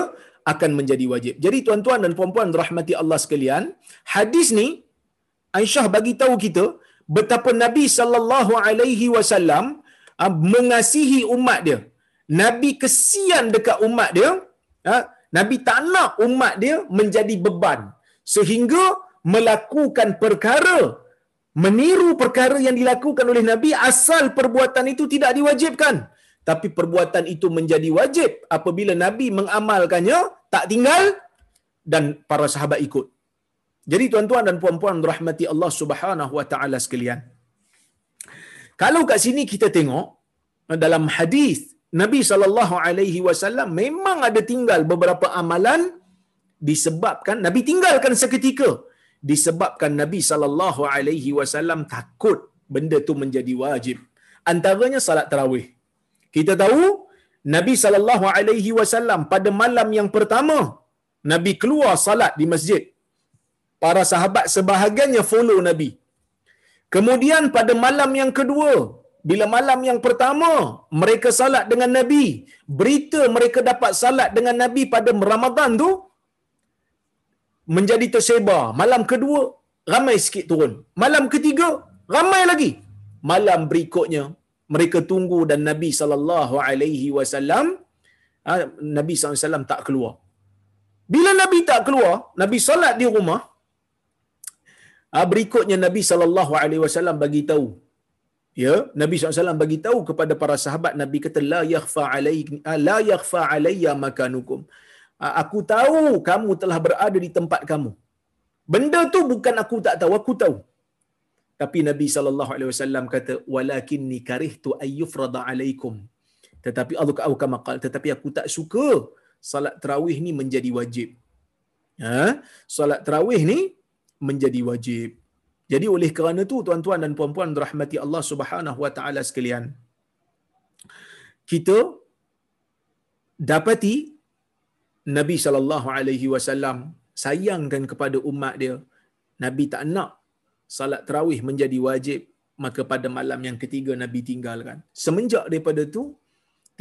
akan menjadi wajib. Jadi tuan-tuan dan puan-puan rahmati Allah sekalian, hadis ni Aisyah bagi tahu kita betapa Nabi sallallahu alaihi wasallam ha, mengasihi umat dia. Nabi kesian dekat umat dia. Ha, Nabi tak nak umat dia menjadi beban. Sehingga melakukan perkara meniru perkara yang dilakukan oleh Nabi asal perbuatan itu tidak diwajibkan. Tapi perbuatan itu menjadi wajib apabila Nabi mengamalkannya tak tinggal dan para sahabat ikut. Jadi tuan-tuan dan puan-puan rahmati Allah Subhanahu wa taala sekalian. Kalau kat sini kita tengok dalam hadis Nabi sallallahu alaihi wasallam memang ada tinggal beberapa amalan disebabkan Nabi tinggalkan seketika disebabkan Nabi sallallahu alaihi wasallam takut benda tu menjadi wajib. Antaranya salat tarawih. Kita tahu Nabi sallallahu alaihi wasallam pada malam yang pertama Nabi keluar salat di masjid. Para sahabat sebahagiannya follow Nabi. Kemudian pada malam yang kedua, bila malam yang pertama mereka salat dengan Nabi, berita mereka dapat salat dengan Nabi pada Ramadan tu menjadi tersebar. Malam kedua, ramai sikit turun. Malam ketiga, ramai lagi. Malam berikutnya, mereka tunggu dan Nabi sallallahu alaihi wasallam ah, Nabi SAW tak keluar. Bila Nabi tak keluar, Nabi solat di rumah. Ah, berikutnya Nabi sallallahu alaihi wasallam bagi tahu. Ya, Nabi SAW bagi tahu kepada para sahabat Nabi kata la yakhfa ah, la yakhfa alayya makanukum. Aku tahu kamu telah berada di tempat kamu. Benda tu bukan aku tak tahu, aku tahu. Tapi Nabi sallallahu alaihi wasallam kata walakinni karihtu ayyufrada alaikum. Tetapi Allah kau kama qal tetapi aku tak suka salat tarawih ni menjadi wajib. Ha? Salat tarawih ni menjadi wajib. Jadi oleh kerana tu tuan-tuan dan puan-puan rahmati Allah Subhanahu wa taala sekalian. Kita dapati Nabi sallallahu alaihi wasallam sayangkan kepada umat dia. Nabi tak nak salat tarawih menjadi wajib, maka pada malam yang ketiga Nabi tinggalkan. Semenjak daripada tu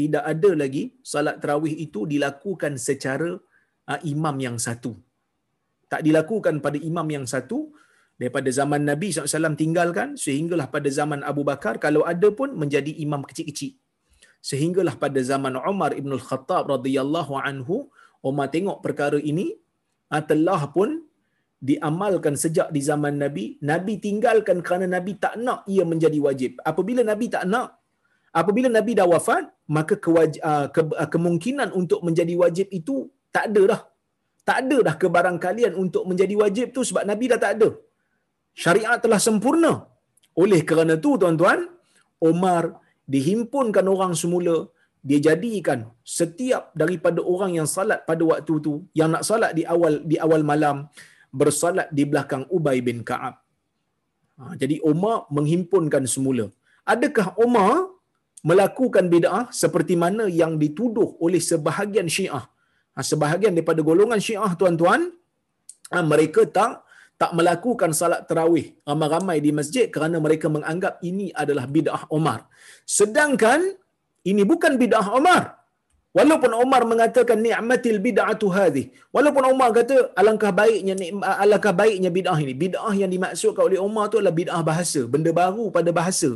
tidak ada lagi salat tarawih itu dilakukan secara uh, imam yang satu. Tak dilakukan pada imam yang satu daripada zaman Nabi SAW tinggalkan sehinggalah pada zaman Abu Bakar kalau ada pun menjadi imam kecil-kecil. Sehinggalah pada zaman Umar Ibn Al-Khattab radhiyallahu anhu Umar tengok perkara ini ah, telah pun diamalkan sejak di zaman Nabi. Nabi tinggalkan kerana Nabi tak nak ia menjadi wajib. Apabila Nabi tak nak, apabila Nabi dah wafat, maka kewaj- uh, ke- uh, kemungkinan untuk menjadi wajib itu tak ada dah. Tak ada dah kebarangkalian untuk menjadi wajib tu sebab Nabi dah tak ada. Syariat telah sempurna. Oleh kerana tu tuan-tuan, Omar dihimpunkan orang semula, dia jadikan setiap daripada orang yang salat pada waktu tu, yang nak salat di awal di awal malam, bersalat di belakang Ubay bin Ka'ab. Ha, jadi Umar menghimpunkan semula. Adakah Umar melakukan bid'ah seperti mana yang dituduh oleh sebahagian Syiah? Ha, sebahagian daripada golongan Syiah tuan-tuan, ha, mereka tak tak melakukan salat tarawih ramai-ramai di masjid kerana mereka menganggap ini adalah bid'ah Umar. Sedangkan ini bukan bid'ah Umar. Walaupun Umar mengatakan ni'matil bid'atu hadhi. Walaupun Umar kata alangkah baiknya alangkah baiknya bid'ah ini. Bid'ah yang dimaksudkan oleh Umar tu adalah bid'ah bahasa, benda baru pada bahasa.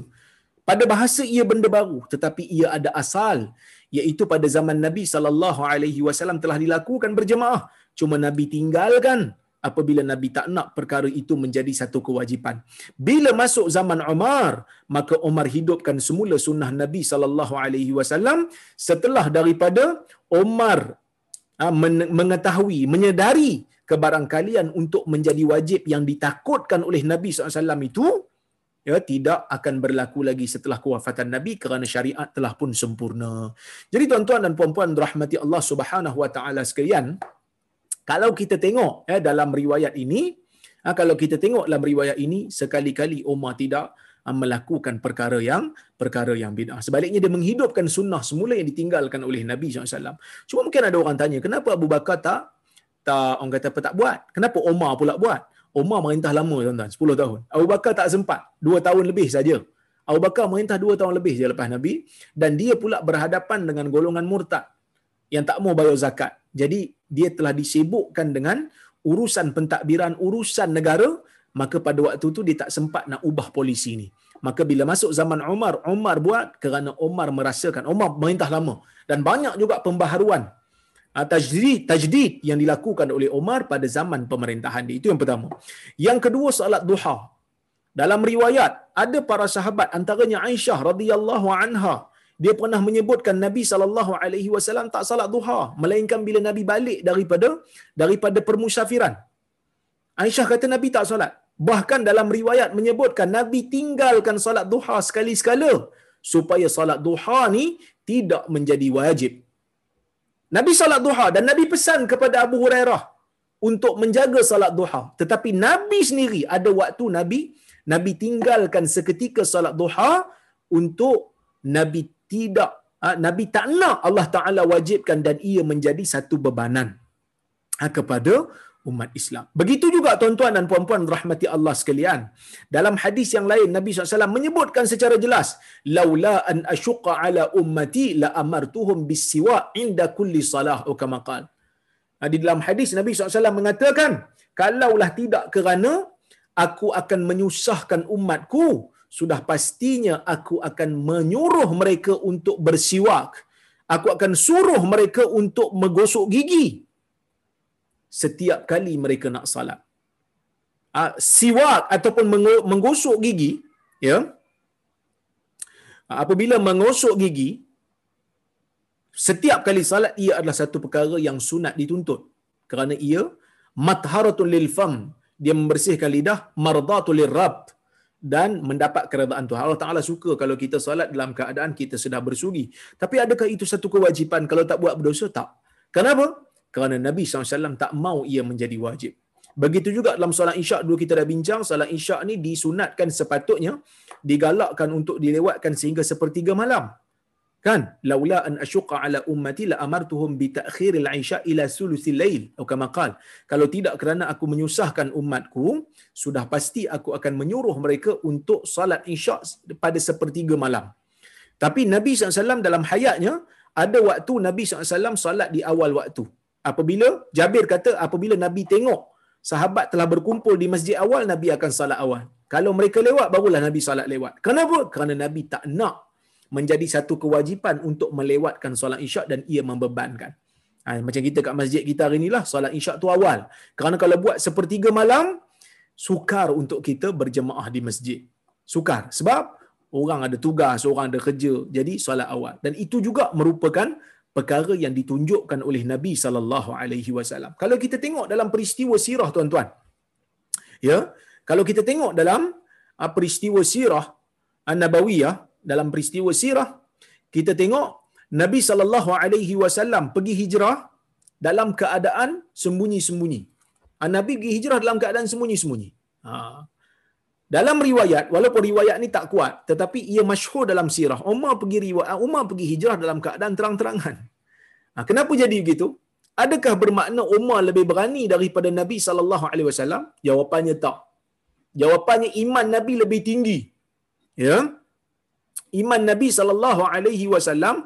Pada bahasa ia benda baru tetapi ia ada asal iaitu pada zaman Nabi sallallahu alaihi wasallam telah dilakukan berjemaah. Cuma Nabi tinggalkan apabila Nabi tak nak perkara itu menjadi satu kewajipan. Bila masuk zaman Umar, maka Umar hidupkan semula sunnah Nabi sallallahu alaihi wasallam setelah daripada Umar ha, mengetahui, menyedari kebarangkalian untuk menjadi wajib yang ditakutkan oleh Nabi SAW itu ya tidak akan berlaku lagi setelah kewafatan Nabi kerana syariat telah pun sempurna. Jadi tuan-tuan dan puan-puan rahmati Allah Subhanahu wa taala sekalian, kalau kita tengok ya, dalam riwayat ini, ha, kalau kita tengok dalam riwayat ini, sekali-kali Umar tidak ha, melakukan perkara yang perkara yang bid'ah. Sebaliknya dia menghidupkan sunnah semula yang ditinggalkan oleh Nabi SAW. Cuma mungkin ada orang tanya, kenapa Abu Bakar tak tak orang kata apa tak buat? Kenapa Umar pula buat? Umar merintah lama tuan-tuan, 10 tahun. Abu Bakar tak sempat, 2 tahun lebih saja. Abu Bakar merintah 2 tahun lebih saja lepas Nabi dan dia pula berhadapan dengan golongan murtad yang tak mau bayar zakat. Jadi dia telah disibukkan dengan urusan pentadbiran urusan negara. Maka pada waktu tu dia tak sempat nak ubah polisi ni. Maka bila masuk zaman Umar Umar buat kerana Umar merasakan. Umar merintah lama. Dan banyak juga pembaharuan. Ah, tajdid tajdid yang dilakukan oleh Umar pada zaman pemerintahan dia. Itu yang pertama. Yang kedua solat duha. Dalam riwayat ada para sahabat antaranya Aisyah radhiyallahu anha dia pernah menyebutkan Nabi sallallahu alaihi wasallam tak salat duha melainkan bila Nabi balik daripada daripada permusafiran. Aisyah kata Nabi tak salat. Bahkan dalam riwayat menyebutkan Nabi tinggalkan salat duha sekali-sekala supaya salat duha ni tidak menjadi wajib. Nabi salat duha dan Nabi pesan kepada Abu Hurairah untuk menjaga salat duha. Tetapi Nabi sendiri ada waktu Nabi Nabi tinggalkan seketika salat duha untuk Nabi tidak uh, Nabi tak nak Allah Taala wajibkan dan ia menjadi satu bebanan uh, kepada umat Islam. Begitu juga tuan-tuan dan puan-puan rahmati Allah sekalian. Dalam hadis yang lain Nabi SAW menyebutkan secara jelas, "Laula an asyqa ala ummati la amartuhum bisiwa inda kulli salah." Oh kama qal. Di dalam hadis Nabi SAW mengatakan, "Kalaulah tidak kerana aku akan menyusahkan umatku sudah pastinya aku akan menyuruh mereka untuk bersiwak. Aku akan suruh mereka untuk menggosok gigi setiap kali mereka nak salat. Uh, siwak ataupun menggosok gigi, ya. Uh, apabila menggosok gigi, setiap kali salat ia adalah satu perkara yang sunat dituntut kerana ia matharatul lil fam dia membersihkan lidah mardatul lirab dan mendapat keredaan Tuhan. Allah Taala suka kalau kita solat dalam keadaan kita sedang bersugi. Tapi adakah itu satu kewajipan kalau tak buat berdosa? Tak. Kenapa? Kerana Nabi SAW tak mau ia menjadi wajib. Begitu juga dalam solat isyak dulu kita dah bincang, solat isyak ni disunatkan sepatutnya digalakkan untuk dilewatkan sehingga sepertiga malam kan? Laula an asyqa ala ummati la amartuhum bi ta'khiril isya ila sulusil lail. Atau kama qal kalau tidak kerana aku menyusahkan umatku sudah pasti aku akan menyuruh mereka untuk salat isya pada sepertiga malam. Tapi Nabi SAW dalam hayatnya ada waktu Nabi SAW salat di awal waktu. Apabila Jabir kata apabila Nabi tengok sahabat telah berkumpul di masjid awal Nabi akan salat awal. Kalau mereka lewat barulah Nabi salat lewat. Kenapa? Kerana Nabi tak nak menjadi satu kewajipan untuk melewatkan solat isyak dan ia membebankan. Ha, macam kita kat masjid kita hari inilah, solat isyak tu awal. Kerana kalau buat sepertiga malam, sukar untuk kita berjemaah di masjid. Sukar. Sebab orang ada tugas, orang ada kerja. Jadi solat awal. Dan itu juga merupakan perkara yang ditunjukkan oleh Nabi sallallahu alaihi wasallam. Kalau kita tengok dalam peristiwa sirah tuan-tuan. Ya, kalau kita tengok dalam ah, peristiwa sirah An-Nabawiyah dalam peristiwa sirah kita tengok Nabi sallallahu alaihi wasallam pergi hijrah dalam keadaan sembunyi-sembunyi. Ah, Nabi pergi hijrah dalam keadaan sembunyi-sembunyi. Ha. Dalam riwayat, walaupun riwayat ni tak kuat, tetapi ia masyhur dalam sirah. Umar pergi riwayat, Umar pergi hijrah dalam keadaan terang-terangan. Ha, kenapa jadi begitu? Adakah bermakna Umar lebih berani daripada Nabi sallallahu alaihi wasallam? Jawapannya tak. Jawapannya iman Nabi lebih tinggi. Ya iman Nabi sallallahu alaihi wasallam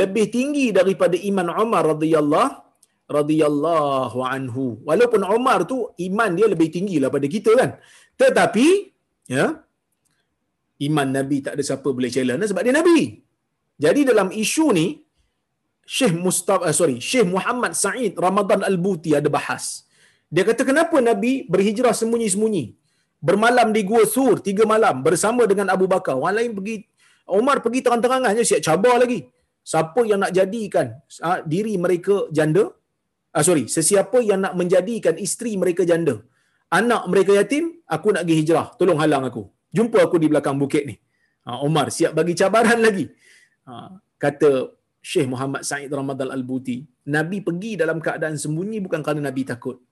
lebih tinggi daripada iman Umar radhiyallahu radhiyallahu anhu. Walaupun Umar tu iman dia lebih tinggi lah pada kita kan. Tetapi ya iman Nabi tak ada siapa boleh challenge sebab dia Nabi. Jadi dalam isu ni Syekh Mustafa uh, sorry Syekh Muhammad Said Ramadan Al-Buti ada bahas. Dia kata kenapa Nabi berhijrah sembunyi-sembunyi? Bermalam di Gua Sur tiga malam bersama dengan Abu Bakar. Orang lain pergi Umar pergi terang-terangan je siap cabar lagi. Siapa yang nak jadikan ha, diri mereka janda? Ah, sorry, sesiapa yang nak menjadikan isteri mereka janda. Anak mereka yatim, aku nak pergi hijrah. Tolong halang aku. Jumpa aku di belakang bukit ni. Ha, Umar siap bagi cabaran [LAUGHS] lagi. Ha, kata Syekh Muhammad Said Ramadan Al-Buti, Nabi pergi dalam keadaan sembunyi bukan kerana Nabi takut.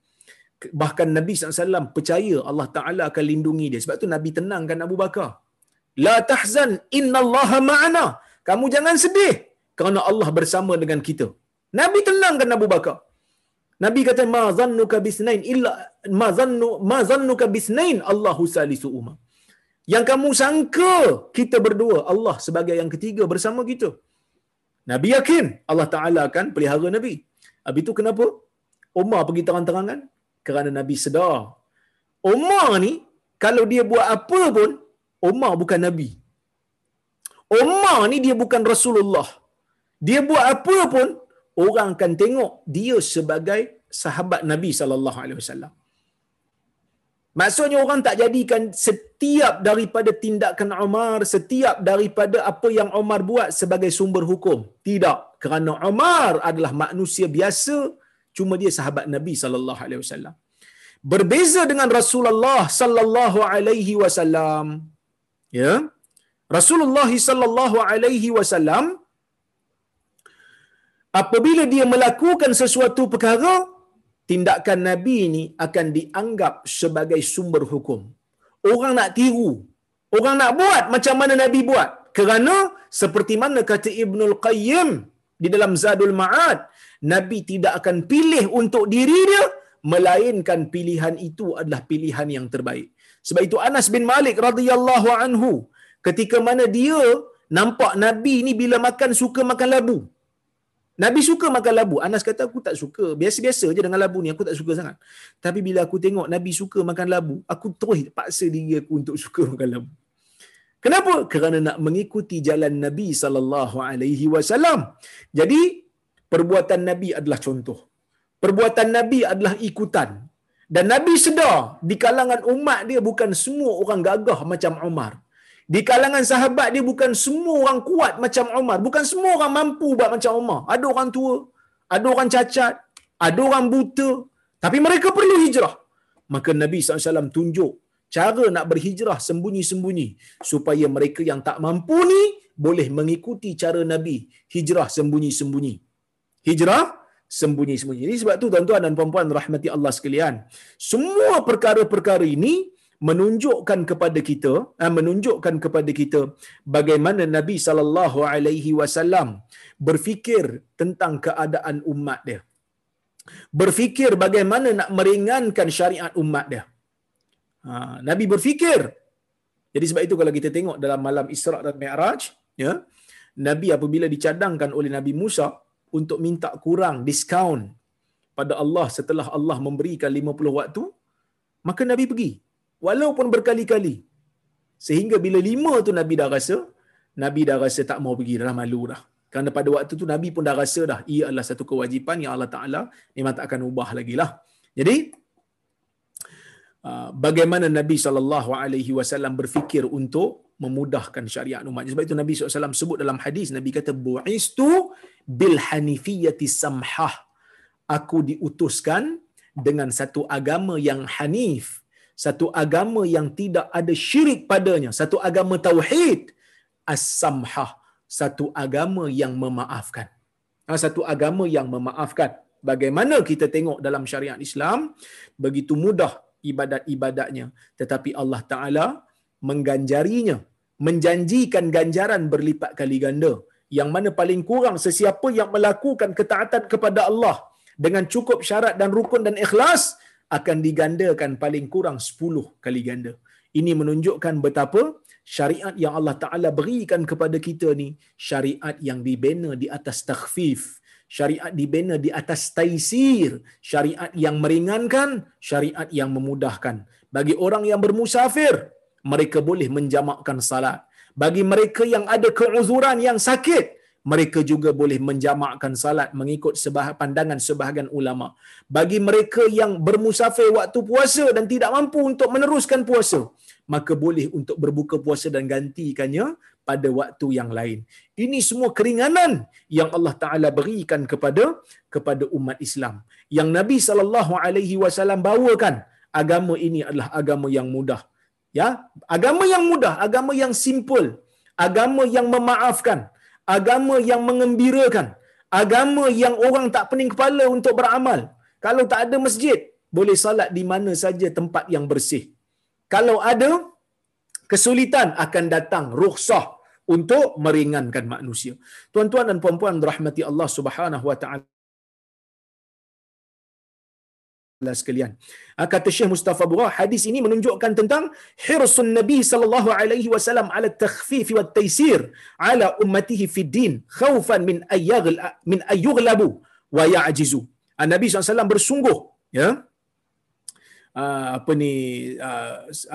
Bahkan Nabi SAW percaya Allah Ta'ala akan lindungi dia. Sebab tu Nabi tenangkan Abu Bakar. La tahzan innallaha ma'ana. Kamu jangan sedih kerana Allah bersama dengan kita. Nabi tenangkan Abu Bakar. Nabi kata ma zannuka bisnain illa ma zannu ma zannuka bisnain Allahu salisu umma. Yang kamu sangka kita berdua Allah sebagai yang ketiga bersama kita. Nabi yakin Allah Taala akan pelihara Nabi. Habis itu kenapa Umar pergi terang-terangan? Kerana Nabi sedar. Umar ni kalau dia buat apa pun Umar bukan Nabi. Umar ni dia bukan Rasulullah. Dia buat apa pun orang akan tengok dia sebagai sahabat Nabi wasallam. Maksudnya orang tak jadikan setiap daripada tindakan Umar, setiap daripada apa yang Umar buat sebagai sumber hukum. Tidak, kerana Umar adalah manusia biasa, cuma dia sahabat Nabi wasallam. Berbeza dengan Rasulullah sallallahu alaihi wasallam, ya. Rasulullah sallallahu alaihi wasallam apabila dia melakukan sesuatu perkara tindakan nabi ini akan dianggap sebagai sumber hukum. Orang nak tiru orang nak buat macam mana nabi buat. Kerana seperti mana kata Ibnul Qayyim di dalam Zadul Ma'ad nabi tidak akan pilih untuk diri dia melainkan pilihan itu adalah pilihan yang terbaik sebab itu Anas bin Malik radhiyallahu anhu ketika mana dia nampak Nabi ni bila makan suka makan labu. Nabi suka makan labu. Anas kata aku tak suka. Biasa-biasa je dengan labu ni aku tak suka sangat. Tapi bila aku tengok Nabi suka makan labu, aku terus paksa diri aku untuk [LAUGHS] suka makan labu. Kenapa? Kerana nak mengikuti jalan Nabi sallallahu alaihi wasallam. Jadi perbuatan Nabi adalah contoh. Perbuatan Nabi adalah ikutan. Dan Nabi sedar di kalangan umat dia bukan semua orang gagah macam Umar. Di kalangan sahabat dia bukan semua orang kuat macam Umar. Bukan semua orang mampu buat macam Umar. Ada orang tua, ada orang cacat, ada orang buta. Tapi mereka perlu hijrah. Maka Nabi SAW tunjuk cara nak berhijrah sembunyi-sembunyi. Supaya mereka yang tak mampu ni boleh mengikuti cara Nabi. Hijrah sembunyi-sembunyi. Hijrah sembunyi-sembunyi. Ini sebab tu tuan-tuan dan puan-puan rahmati Allah sekalian. Semua perkara-perkara ini menunjukkan kepada kita eh, menunjukkan kepada kita bagaimana Nabi sallallahu alaihi wasallam berfikir tentang keadaan umat dia berfikir bagaimana nak meringankan syariat umat dia ha, Nabi berfikir jadi sebab itu kalau kita tengok dalam malam Isra dan Mi'raj ya Nabi apabila dicadangkan oleh Nabi Musa untuk minta kurang diskaun pada Allah setelah Allah memberikan 50 waktu maka Nabi pergi walaupun berkali-kali. Sehingga bila lima tu Nabi dah rasa, Nabi dah rasa tak mau pergi, dah malu dah. Kerana pada waktu tu Nabi pun dah rasa dah, ia adalah satu kewajipan yang Allah Ta'ala memang tak akan ubah lagi lah. Jadi, uh, bagaimana Nabi SAW berfikir untuk memudahkan syariat umat. Sebab itu Nabi SAW sebut dalam hadis, Nabi kata, Bu'istu bil hanifiyati samhah. Aku diutuskan dengan satu agama yang hanif, satu agama yang tidak ada syirik padanya, satu agama tauhid, as-samhah, satu agama yang memaafkan. Ha, satu agama yang memaafkan. Bagaimana kita tengok dalam syariat Islam, begitu mudah ibadat-ibadatnya, tetapi Allah Ta'ala mengganjarinya, menjanjikan ganjaran berlipat kali ganda. Yang mana paling kurang sesiapa yang melakukan ketaatan kepada Allah dengan cukup syarat dan rukun dan ikhlas, akan digandakan paling kurang 10 kali ganda. Ini menunjukkan betapa syariat yang Allah Ta'ala berikan kepada kita ni, syariat yang dibina di atas takhfif, syariat dibina di atas taisir, syariat yang meringankan, syariat yang memudahkan. Bagi orang yang bermusafir, mereka boleh menjamakkan salat. Bagi mereka yang ada keuzuran yang sakit, mereka juga boleh menjamakkan salat mengikut pandangan sebahagian ulama. Bagi mereka yang bermusafir waktu puasa dan tidak mampu untuk meneruskan puasa, maka boleh untuk berbuka puasa dan gantikannya pada waktu yang lain. Ini semua keringanan yang Allah Taala berikan kepada kepada umat Islam. Yang Nabi sallallahu alaihi wasallam bawakan agama ini adalah agama yang mudah. Ya, agama yang mudah, agama yang simple, agama yang memaafkan, agama yang mengembirakan, agama yang orang tak pening kepala untuk beramal. Kalau tak ada masjid, boleh salat di mana saja tempat yang bersih. Kalau ada kesulitan akan datang rukhsah untuk meringankan manusia. Tuan-tuan dan puan-puan rahmati Allah Subhanahu wa taala sekalian. Ah, kata Syekh Mustafa Bura, hadis ini menunjukkan tentang hirsun Nabi sallallahu alaihi wasallam ala takhfif wa taysir ala ummatihi fi din khaufan min ayyaghl min ayyughlabu wa ya'jizu. Ah, Nabi SAW bersungguh ya. Ah, apa ni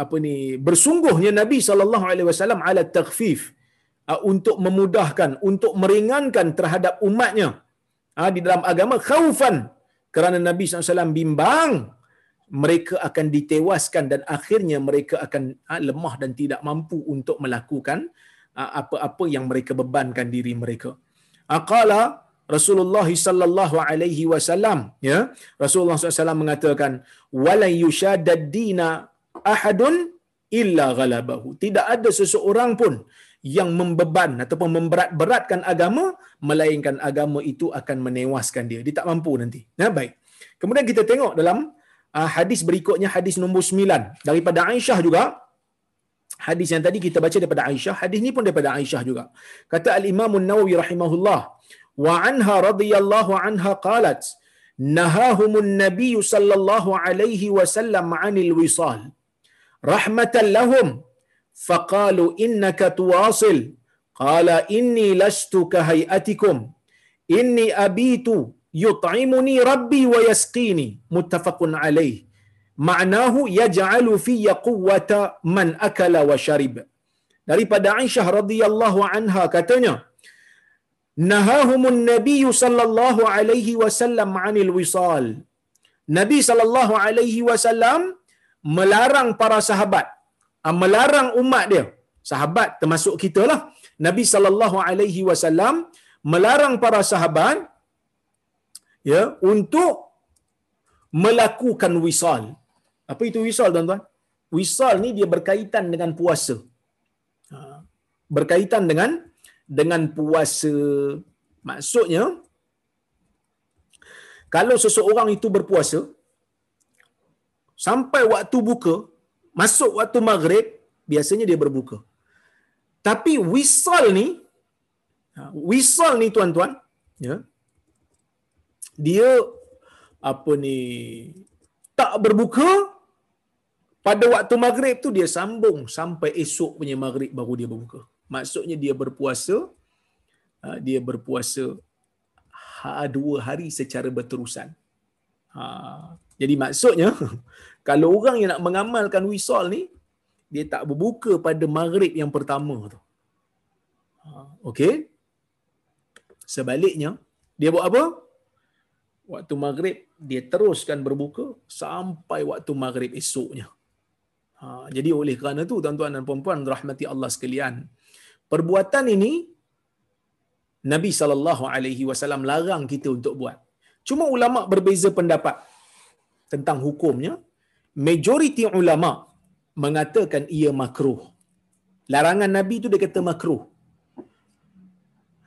apa ni bersungguhnya Nabi sallallahu alaihi wasallam ala takhfif untuk memudahkan untuk meringankan terhadap umatnya di dalam agama khaufan kerana Nabi SAW bimbang mereka akan ditewaskan dan akhirnya mereka akan ha, lemah dan tidak mampu untuk melakukan ha, apa-apa yang mereka bebankan diri mereka. Aqala Rasulullah sallallahu alaihi wasallam ya Rasulullah SAW mengatakan wala yushadad dina ahadun illa ghalabahu tidak ada seseorang pun yang membeban ataupun memberat-beratkan agama melainkan agama itu akan menewaskan dia. Dia tak mampu nanti. Ya baik. Kemudian kita tengok dalam uh, hadis berikutnya hadis nombor 9 daripada Aisyah juga hadis yang tadi kita baca daripada Aisyah hadis ni pun daripada Aisyah juga. Kata al-Imam an-Nawawi rahimahullah wa anha radhiyallahu anha qalat nahahumun nabiy sallallahu alaihi wasallam 'anil wisal. Rahmatan lahum فقالوا إنك تواصل قال إني لست كهيئتكم إني أبيت يطعمني ربي ويسقيني متفق عليه معناه يجعل في قوة من أكل وشرب daripada Aisyah radhiyallahu anha katanya nahahumun nabiy sallallahu alaihi wasallam anil wisal Nabi sallallahu alaihi wasallam melarang para sahabat ah, melarang umat dia. Sahabat termasuk kita lah. Nabi sallallahu alaihi wasallam melarang para sahabat ya untuk melakukan wisal. Apa itu wisal tuan-tuan? Wisal ni dia berkaitan dengan puasa. Ha, berkaitan dengan dengan puasa. Maksudnya kalau seseorang itu berpuasa sampai waktu buka masuk waktu maghrib biasanya dia berbuka tapi wisal ni ha, wisal ni tuan-tuan ya dia apa ni tak berbuka pada waktu maghrib tu dia sambung sampai esok punya maghrib baru dia berbuka. Maksudnya dia berpuasa ha, dia berpuasa dua hari secara berterusan. Jadi maksudnya [LAUGHS] kalau orang yang nak mengamalkan wisal ni dia tak berbuka pada maghrib yang pertama tu. Ha, okey. Sebaliknya dia buat apa? Waktu maghrib dia teruskan berbuka sampai waktu maghrib esoknya. Ha, jadi oleh kerana tu tuan-tuan dan puan-puan rahmati Allah sekalian. Perbuatan ini Nabi sallallahu alaihi wasallam larang kita untuk buat. Cuma ulama berbeza pendapat tentang hukumnya. Majoriti ulama mengatakan ia makruh. Larangan Nabi itu dia kata makruh.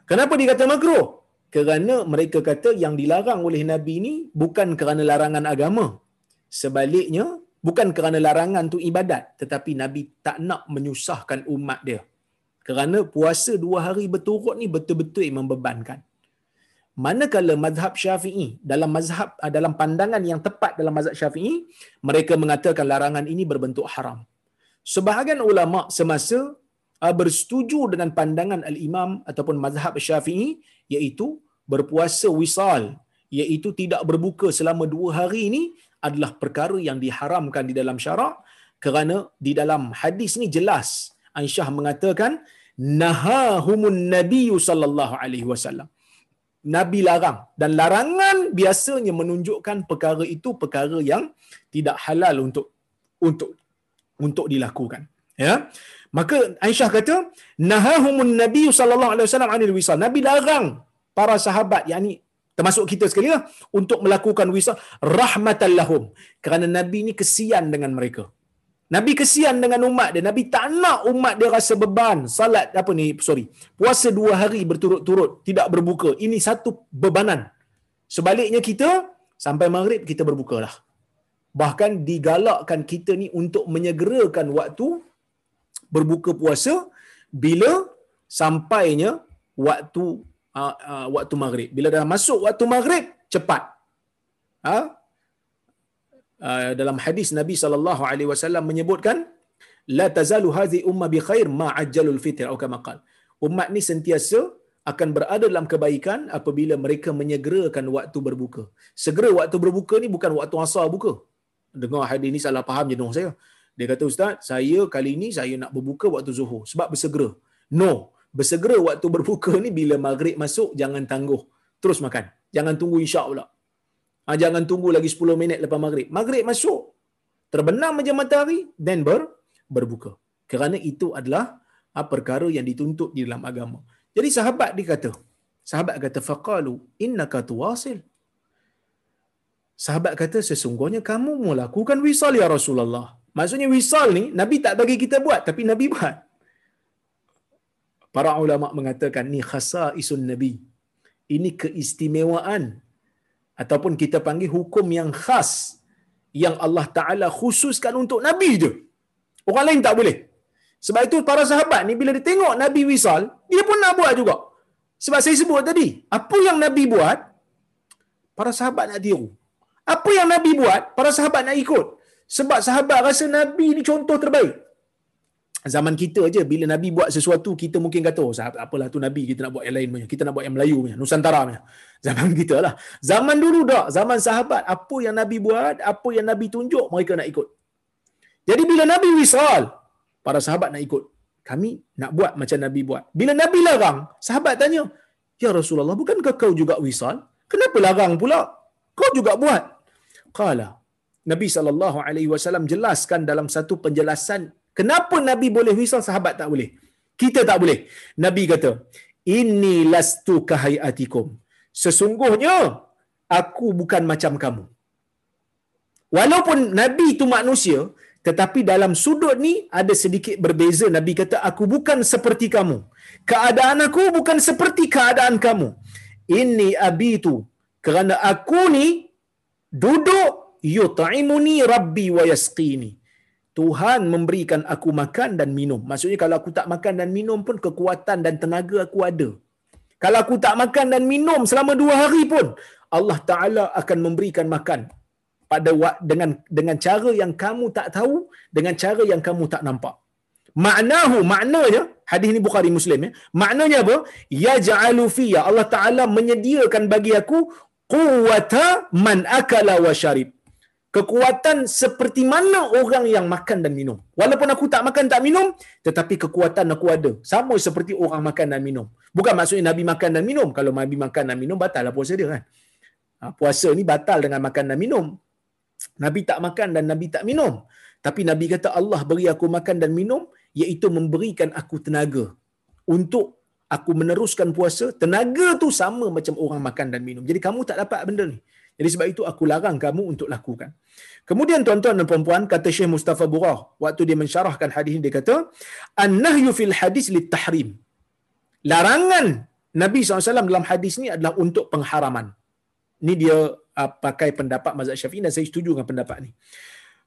Kenapa dia kata makruh? Kerana mereka kata yang dilarang oleh Nabi ini bukan kerana larangan agama. Sebaliknya, bukan kerana larangan tu ibadat. Tetapi Nabi tak nak menyusahkan umat dia. Kerana puasa dua hari berturut ni betul-betul membebankan. Manakala mazhab syafi'i, dalam mazhab ah, dalam pandangan yang tepat dalam mazhab syafi'i, mereka mengatakan larangan ini berbentuk haram. Sebahagian ulama semasa uh, bersetuju dengan pandangan al-imam ataupun mazhab syafi'i iaitu berpuasa wisal iaitu tidak berbuka selama dua hari ini adalah perkara yang diharamkan di dalam syarak kerana di dalam hadis ni jelas Aisyah mengatakan nahahumun nabiyyu sallallahu alaihi wasallam Nabi larang. Dan larangan biasanya menunjukkan perkara itu perkara yang tidak halal untuk untuk untuk dilakukan. Ya? Maka Aisyah kata nahahumun nabi sallallahu alaihi wasallam anil wisal. Nabi larang para sahabat yakni termasuk kita sekali lah untuk melakukan wisal rahmatan lahum. Kerana nabi ni kesian dengan mereka Nabi kesian dengan umat dia. Nabi tak nak umat dia rasa beban. Salat apa ni? Sorry. Puasa dua hari berturut-turut. Tidak berbuka. Ini satu bebanan. Sebaliknya kita, sampai maghrib kita berbuka lah. Bahkan digalakkan kita ni untuk menyegerakan waktu berbuka puasa bila sampainya waktu uh, uh, waktu maghrib. Bila dah masuk waktu maghrib, cepat. Ha? Uh, dalam hadis Nabi sallallahu alaihi wasallam menyebutkan la tazalu hadhi umma bi khair ma ajjalul fitr atau kama qal. Umat ni sentiasa akan berada dalam kebaikan apabila mereka menyegerakan waktu berbuka. Segera waktu berbuka ni bukan waktu asar buka. Dengar hadis ni salah faham jenuh saya. Dia kata ustaz, saya kali ni saya nak berbuka waktu zuhur sebab bersegera. No, bersegera waktu berbuka ni bila maghrib masuk jangan tangguh. Terus makan. Jangan tunggu isyak pula. Ha, jangan tunggu lagi 10 minit lepas maghrib. Maghrib masuk. Terbenam macam matahari. Then ber, berbuka. Kerana itu adalah ha, perkara yang dituntut di dalam agama. Jadi sahabat dia kata. Sahabat kata, Faqalu innaka tuwasil. Sahabat kata, sesungguhnya kamu melakukan wisal ya Rasulullah. Maksudnya wisal ni, Nabi tak bagi kita buat. Tapi Nabi buat. Para ulama mengatakan, ni khasa isun Nabi. Ini keistimewaan ataupun kita panggil hukum yang khas yang Allah Taala khususkan untuk nabi je. Orang lain tak boleh. Sebab itu para sahabat ni bila dia tengok nabi wisal, dia pun nak buat juga. Sebab saya sebut tadi, apa yang nabi buat, para sahabat nak tiru. Apa yang nabi buat, para sahabat nak ikut. Sebab sahabat rasa nabi ni contoh terbaik zaman kita aja bila nabi buat sesuatu kita mungkin kata oh apalah tu nabi kita nak buat yang lain punya kita nak buat yang Melayu punya nusantara punya [LAUGHS] zaman kita lah zaman dulu dak zaman sahabat apa yang nabi buat apa yang nabi tunjuk mereka nak ikut jadi bila nabi wisal para sahabat nak ikut Kami nak buat macam Nabi buat. Bila Nabi larang, sahabat tanya, Ya Rasulullah, bukankah kau juga wisal? Kenapa larang pula? Kau juga buat. Qala. Nabi SAW jelaskan dalam satu penjelasan kenapa Nabi boleh wisal, sahabat tak boleh. Kita tak boleh. Nabi kata, Inni lastu kahayatikum. Sesungguhnya, aku bukan macam kamu. Walaupun Nabi itu manusia, tetapi dalam sudut ni ada sedikit berbeza. Nabi kata, aku bukan seperti kamu. Keadaan aku bukan seperti keadaan kamu. Ini abi itu. Kerana aku ni duduk yut'imuni rabbi wa yasqini. Tuhan memberikan aku makan dan minum. Maksudnya kalau aku tak makan dan minum pun kekuatan dan tenaga aku ada. Kalau aku tak makan dan minum selama dua hari pun Allah Taala akan memberikan makan pada dengan dengan cara yang kamu tak tahu, dengan cara yang kamu tak nampak. Maknahu, maknanya, hadis ini Bukhari Muslim ya. Maknanya apa? Ya ja'alu fiyya. Allah Ta'ala menyediakan bagi aku quwata man akala wa syarib. Kekuatan seperti mana orang yang makan dan minum. Walaupun aku tak makan tak minum, tetapi kekuatan aku ada. Sama seperti orang makan dan minum. Bukan maksudnya Nabi makan dan minum. Kalau Nabi makan dan minum, batal lah puasa dia kan. Ha, puasa ni batal dengan makan dan minum. Nabi tak makan dan Nabi tak minum. Tapi Nabi kata Allah beri aku makan dan minum iaitu memberikan aku tenaga untuk aku meneruskan puasa. Tenaga tu sama macam orang makan dan minum. Jadi kamu tak dapat benda ni. Jadi sebab itu aku larang kamu untuk lakukan. Kemudian tuan-tuan dan puan-puan kata Syekh Mustafa Burah waktu dia mensyarahkan hadis ini dia kata an-nahyu fil hadis lit tahrim. Larangan Nabi SAW dalam hadis ni adalah untuk pengharaman. Ini dia uh, pakai pendapat mazhab Syafi'i dan saya setuju dengan pendapat ni.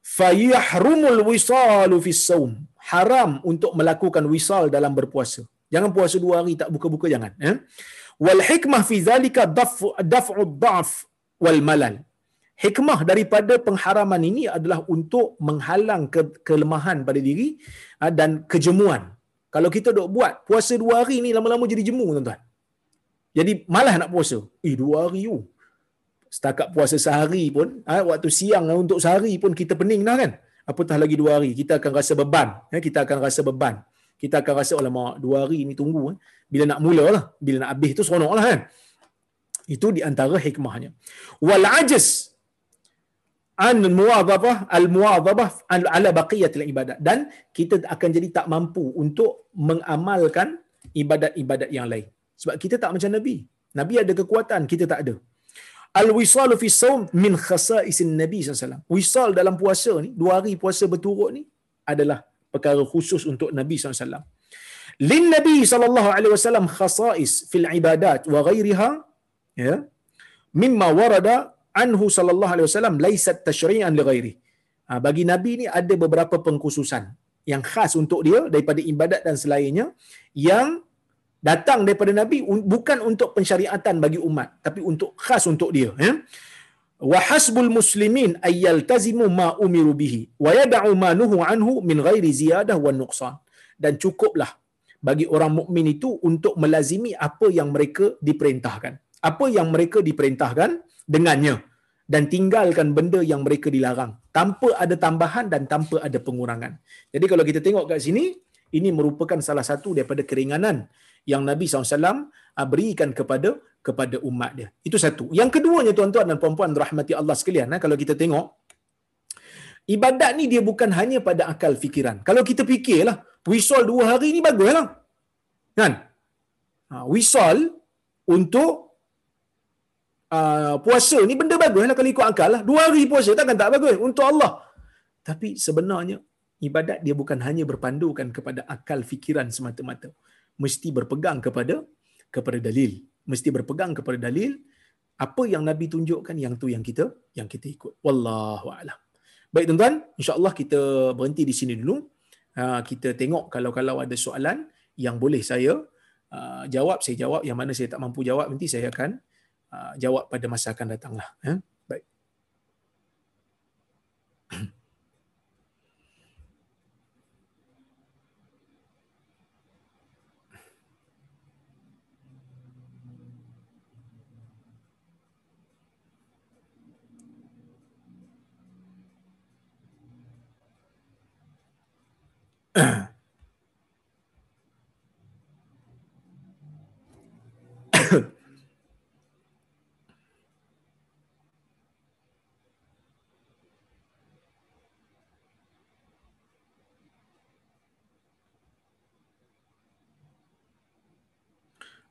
Fa yahrumul wisalu fi saum. Haram untuk melakukan wisal dalam berpuasa. Jangan puasa dua hari tak buka-buka jangan, eh? Wal hikmah fi zalika daf'u daf'u dhaf wal malal. Hikmah daripada pengharaman ini adalah untuk menghalang ke- kelemahan pada diri uh, dan kejemuan. Kalau kita dok buat puasa dua hari ni lama-lama jadi jemu tuan-tuan. Jadi malah nak puasa. Eh dua hari tu. Oh setakat puasa sehari pun, ha, waktu siang untuk sehari pun kita pening dah kan. Apatah lagi dua hari, kita akan rasa beban. Ya, kita akan rasa beban. Kita akan rasa, lama dua hari ni tunggu. Eh. Bila nak mula lah, bila nak habis tu seronok lah kan. Itu di antara hikmahnya. Wal ajaz an muwadhabah al muwadhabah ala baqiyatil ibadat dan kita akan jadi tak mampu untuk mengamalkan ibadat-ibadat yang lain sebab kita tak macam nabi nabi ada kekuatan kita tak ada Al-wisalu fi saum min khasa'isin Nabi SAW. Wisal dalam puasa ni, dua hari puasa berturut ni, adalah perkara khusus untuk Nabi SAW. Lin Nabi SAW khasa'is fil ibadat wa ghairiha, ya, mimma warada anhu sallallahu alaihi wasallam laisat tashri'an li ghairi. Ha, bagi Nabi ni ada beberapa pengkhususan yang khas untuk dia daripada ibadat dan selainnya yang datang daripada nabi bukan untuk pensyariatan bagi umat tapi untuk khas untuk dia ya. Wa hasbul muslimin ay yaltazimu ma umiru bihi wa yad'u ma nuhu anhu min ghairi ziyadah wa nuqsan. Dan cukuplah bagi orang mukmin itu untuk melazimi apa yang mereka diperintahkan apa yang mereka diperintahkan dengannya dan tinggalkan benda yang mereka dilarang tanpa ada tambahan dan tanpa ada pengurangan jadi kalau kita tengok kat sini ini merupakan salah satu daripada keringanan yang Nabi SAW ah, berikan kepada kepada umat dia. Itu satu. Yang keduanya tuan-tuan dan puan-puan rahmati Allah sekalian, ah, kalau kita tengok ibadat ni dia bukan hanya pada akal fikiran. Kalau kita fikirlah, wisol dua hari ni baguslah. Kan? Wisol untuk uh, puasa ni benda bagus lah kalau ikut akal lah. Dua hari puasa takkan tak bagus? Untuk Allah. Tapi sebenarnya ibadat dia bukan hanya berpandukan kepada akal fikiran semata-mata. Mesti berpegang kepada kepada dalil. Mesti berpegang kepada dalil apa yang nabi tunjukkan yang tu yang kita yang kita ikut. Wallahu alam. Baik tuan-tuan insyaallah kita berhenti di sini dulu. Uh, kita tengok kalau-kalau ada soalan yang boleh saya uh, jawab saya jawab. Yang mana saya tak mampu jawab nanti saya akan Ah, jawab pada masa akan datanglah. Ya? Baik. uh [CLEARS THROAT]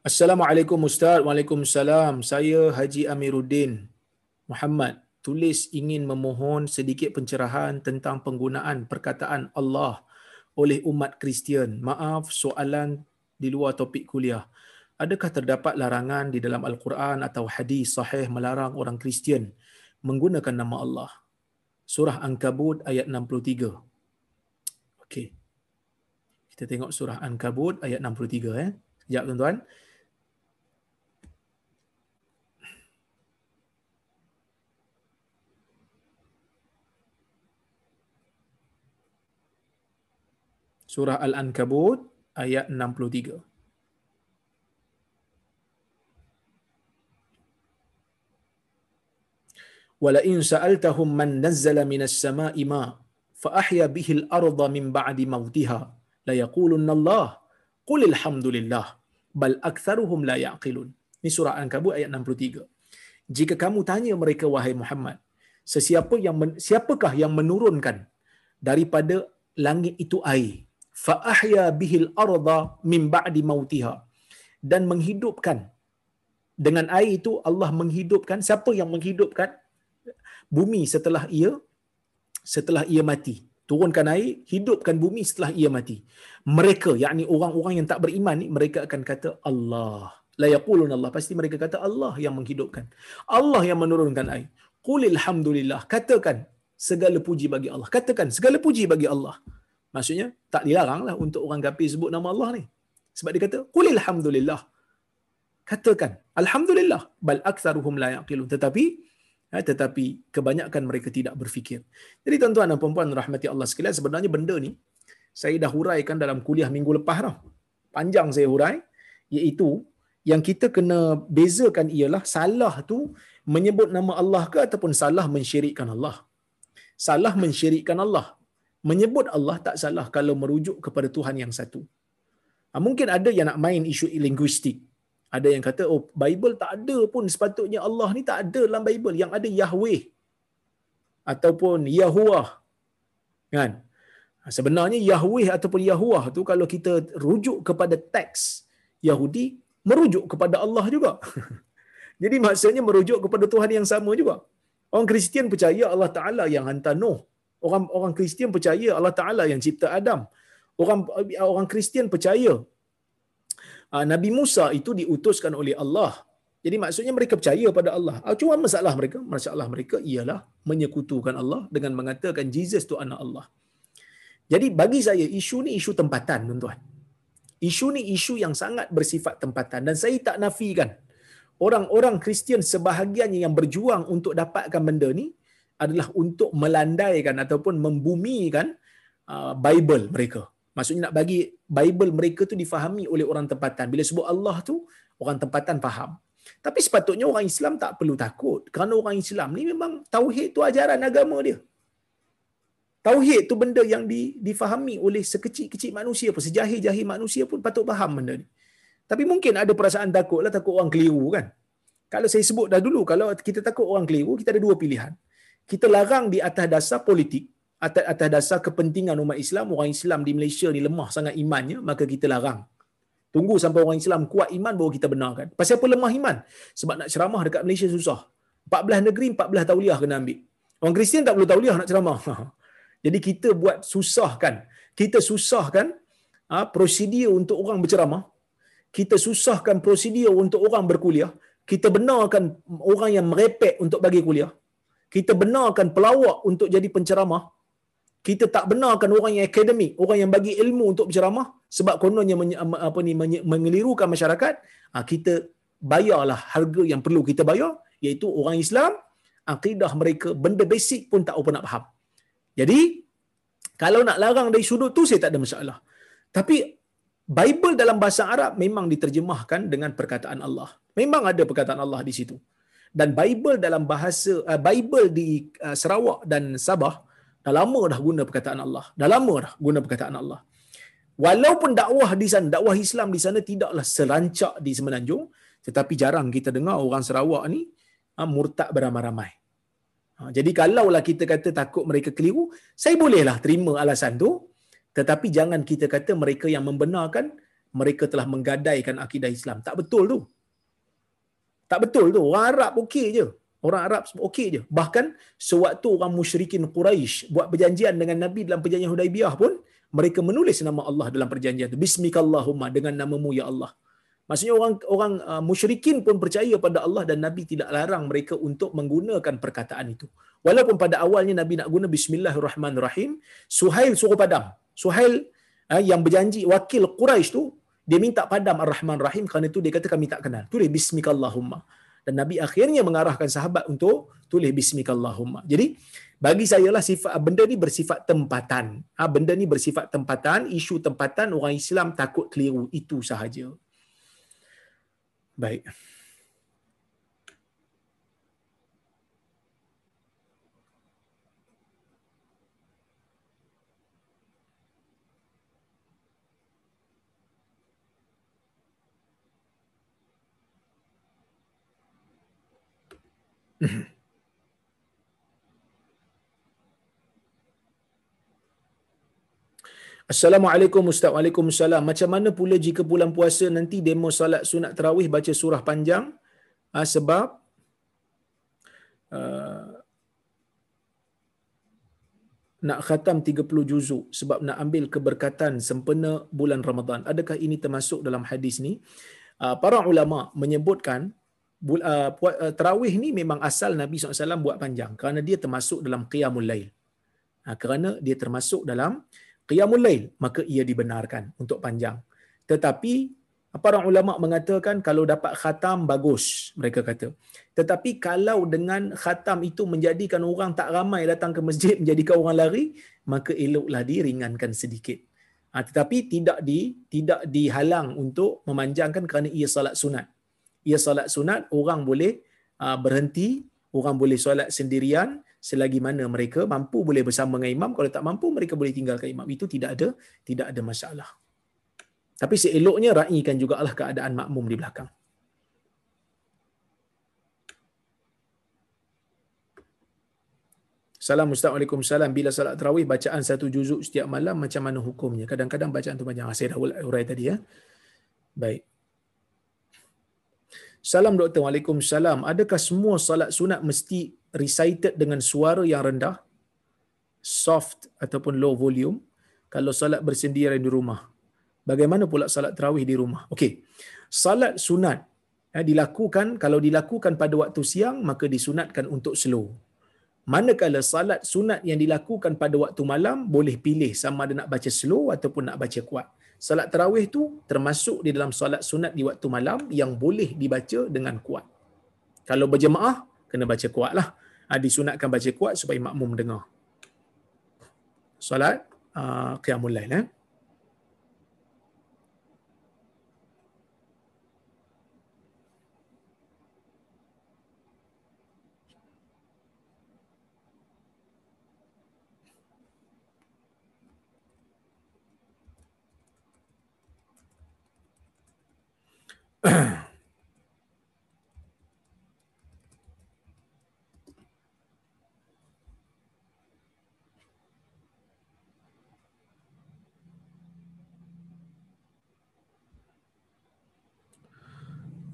Assalamualaikum Ustaz. Waalaikumsalam. Saya Haji Amiruddin Muhammad. Tulis ingin memohon sedikit pencerahan tentang penggunaan perkataan Allah oleh umat Kristian. Maaf soalan di luar topik kuliah. Adakah terdapat larangan di dalam Al-Quran atau hadis sahih melarang orang Kristian menggunakan nama Allah? Surah Ankabut ayat 63. Okey. Kita tengok surah Ankabut ayat 63 eh. Sekejap tuan-tuan. Surah Al-Ankabut ayat 63. ولئن سألتهم من نزل من السماء ماء فأحيا به الأرض من بعد موتها ليقولن الله قل الحمد لله بل أكثرهم لا يعقلون Ini surah Al-Ankabut ayat 63. Jika kamu tanya mereka wahai Muhammad, sesiapa yang men, siapakah yang menurunkan daripada langit itu air Fa ahya bihil arda min ba'di mautiha. Dan menghidupkan dengan air itu Allah menghidupkan. Siapa yang menghidupkan? Bumi setelah ia setelah ia mati. Turunkan air hidupkan bumi setelah ia mati. Mereka yakni orang-orang yang tak beriman ni mereka akan kata Allah. La yaqulun Allah. Pasti mereka kata Allah yang menghidupkan. Allah yang menurunkan air. Qul alhamdulillah katakan segala puji bagi Allah. Katakan segala puji bagi Allah Maksudnya tak dilaranglah untuk orang kafir sebut nama Allah ni. Sebab dia kata qulil hamdulillah. Katakan alhamdulillah bal aktsaruhum la yaqilun tetapi ya, tetapi kebanyakan mereka tidak berfikir. Jadi tuan-tuan dan puan-puan rahmati Allah sekalian sebenarnya benda ni saya dah huraikan dalam kuliah minggu lepas dah. Panjang saya hurai iaitu yang kita kena bezakan ialah salah tu menyebut nama Allah ke ataupun salah mensyirikkan Allah. Salah mensyirikkan Allah menyebut Allah tak salah kalau merujuk kepada Tuhan yang satu. Ha, mungkin ada yang nak main isu linguistik. Ada yang kata, oh Bible tak ada pun sepatutnya Allah ni tak ada dalam Bible. Yang ada Yahweh ataupun Yahuwah. Kan? Ha, sebenarnya Yahweh ataupun Yahuwah tu kalau kita rujuk kepada teks Yahudi, merujuk kepada Allah juga. [LAUGHS] Jadi maksudnya merujuk kepada Tuhan yang sama juga. Orang Kristian percaya Allah Ta'ala yang hantar Nuh orang orang Kristian percaya Allah Taala yang cipta Adam. Orang orang Kristian percaya uh, Nabi Musa itu diutuskan oleh Allah. Jadi maksudnya mereka percaya pada Allah. Uh, cuma masalah mereka, masalah mereka ialah menyekutukan Allah dengan mengatakan Jesus itu anak Allah. Jadi bagi saya isu ni isu tempatan tuan-tuan. Isu ni isu yang sangat bersifat tempatan dan saya tak nafikan orang-orang Kristian sebahagiannya yang berjuang untuk dapatkan benda ni adalah untuk melandaikan ataupun membumikan uh, Bible mereka. Maksudnya nak bagi Bible mereka tu difahami oleh orang tempatan. Bila sebut Allah tu, orang tempatan faham. Tapi sepatutnya orang Islam tak perlu takut. Kerana orang Islam ni memang tauhid tu ajaran agama dia. Tauhid tu benda yang di, difahami oleh sekecil-kecil manusia pun, sejahil-jahil manusia pun patut faham benda ni. Tapi mungkin ada perasaan takut lah, takut orang keliru kan. Kalau saya sebut dah dulu, kalau kita takut orang keliru, kita ada dua pilihan kita larang di atas dasar politik atas atas dasar kepentingan umat Islam orang Islam di Malaysia ni lemah sangat imannya maka kita larang. Tunggu sampai orang Islam kuat iman baru kita benarkan. Pasal apa lemah iman? Sebab nak ceramah dekat Malaysia susah. 14 negeri 14 tauliah kena ambil. Orang Kristian tak perlu tauliah nak ceramah. [LAUGHS] Jadi kita buat susahkan. Kita susahkan ha, prosedur untuk orang berceramah. Kita susahkan prosedur untuk orang berkuliah. Kita benarkan orang yang merepek untuk bagi kuliah kita benarkan pelawak untuk jadi penceramah. Kita tak benarkan orang yang akademik orang yang bagi ilmu untuk berceramah sebab kononnya menye, apa ni mengelirukan masyarakat. Ha, kita bayarlah harga yang perlu kita bayar iaitu orang Islam akidah mereka benda basic pun tak apa nak faham. Jadi kalau nak larang dari sudut tu saya tak ada masalah. Tapi Bible dalam bahasa Arab memang diterjemahkan dengan perkataan Allah. Memang ada perkataan Allah di situ dan Bible dalam bahasa uh, Bible di uh, Sarawak dan Sabah dah lama dah guna perkataan Allah. Dah lama dah guna perkataan Allah. Walaupun dakwah di sana, dakwah Islam di sana tidaklah serancak di Semenanjung, Tetapi jarang kita dengar orang Sarawak ni ha, murtad beramai-ramai. Ha, jadi kalaulah kita kata takut mereka keliru, saya bolehlah terima alasan tu. Tetapi jangan kita kata mereka yang membenarkan mereka telah menggadaikan akidah Islam. Tak betul tu. Tak betul tu. Orang Arab okey je. Orang Arab okey je. Bahkan sewaktu orang musyrikin Quraisy buat perjanjian dengan Nabi dalam perjanjian Hudaibiyah pun, mereka menulis nama Allah dalam perjanjian itu. Bismikallahumma dengan namamu ya Allah. Maksudnya orang orang uh, musyrikin pun percaya pada Allah dan Nabi tidak larang mereka untuk menggunakan perkataan itu. Walaupun pada awalnya Nabi nak guna Bismillahirrahmanirrahim, Suhail suruh padam. Suhail uh, yang berjanji wakil Quraisy tu dia minta padam Ar-Rahman Rahim kerana itu dia kata kami tak kenal. Tulis Bismikallahumma. Dan Nabi akhirnya mengarahkan sahabat untuk tulis Bismikallahumma. Jadi bagi saya lah sifat benda ni bersifat tempatan. Ha, benda ni bersifat tempatan, isu tempatan orang Islam takut keliru itu sahaja. Baik. [COUGHS] Assalamualaikum Ustaz. Waalaikumsalam. Macam mana pula jika bulan puasa nanti demo salat sunat terawih baca surah panjang uh, sebab uh, nak khatam 30 juzuk sebab nak ambil keberkatan sempena bulan Ramadan. Adakah ini termasuk dalam hadis ni? Uh, para ulama menyebutkan uh, uh, terawih ni memang asal Nabi SAW buat panjang kerana dia termasuk dalam qiyamul lail. Uh, kerana dia termasuk dalam qiyamul lail maka ia dibenarkan untuk panjang. Tetapi para ulama mengatakan kalau dapat khatam bagus mereka kata. Tetapi kalau dengan khatam itu menjadikan orang tak ramai datang ke masjid menjadikan orang lari maka eloklah diringankan sedikit. Ha, tetapi tidak di tidak dihalang untuk memanjangkan kerana ia salat sunat ia salat sunat orang boleh uh, berhenti orang boleh solat sendirian selagi mana mereka mampu boleh bersama dengan imam kalau tak mampu mereka boleh tinggalkan imam itu tidak ada tidak ada masalah tapi seeloknya raikan juga Allah keadaan makmum di belakang Salam Ustaz Waalaikumsalam. Bila salat terawih bacaan satu juzuk setiap malam macam mana hukumnya? Kadang-kadang bacaan tu panjang. Saya dah urai tadi ya. Baik. Salam doktor. Waalaikumsalam. Adakah semua salat sunat mesti recited dengan suara yang rendah? Soft ataupun low volume? Kalau salat bersendirian di rumah. Bagaimana pula salat terawih di rumah? Okey. Salat sunat eh, dilakukan, kalau dilakukan pada waktu siang, maka disunatkan untuk slow. Manakala salat sunat yang dilakukan pada waktu malam, boleh pilih sama ada nak baca slow ataupun nak baca kuat salat tarawih tu termasuk di dalam salat sunat di waktu malam yang boleh dibaca dengan kuat. Kalau berjemaah, kena baca kuat lah. Ha, disunatkan baca kuat supaya makmum dengar. Salat uh, Qiyamul Lail. Eh?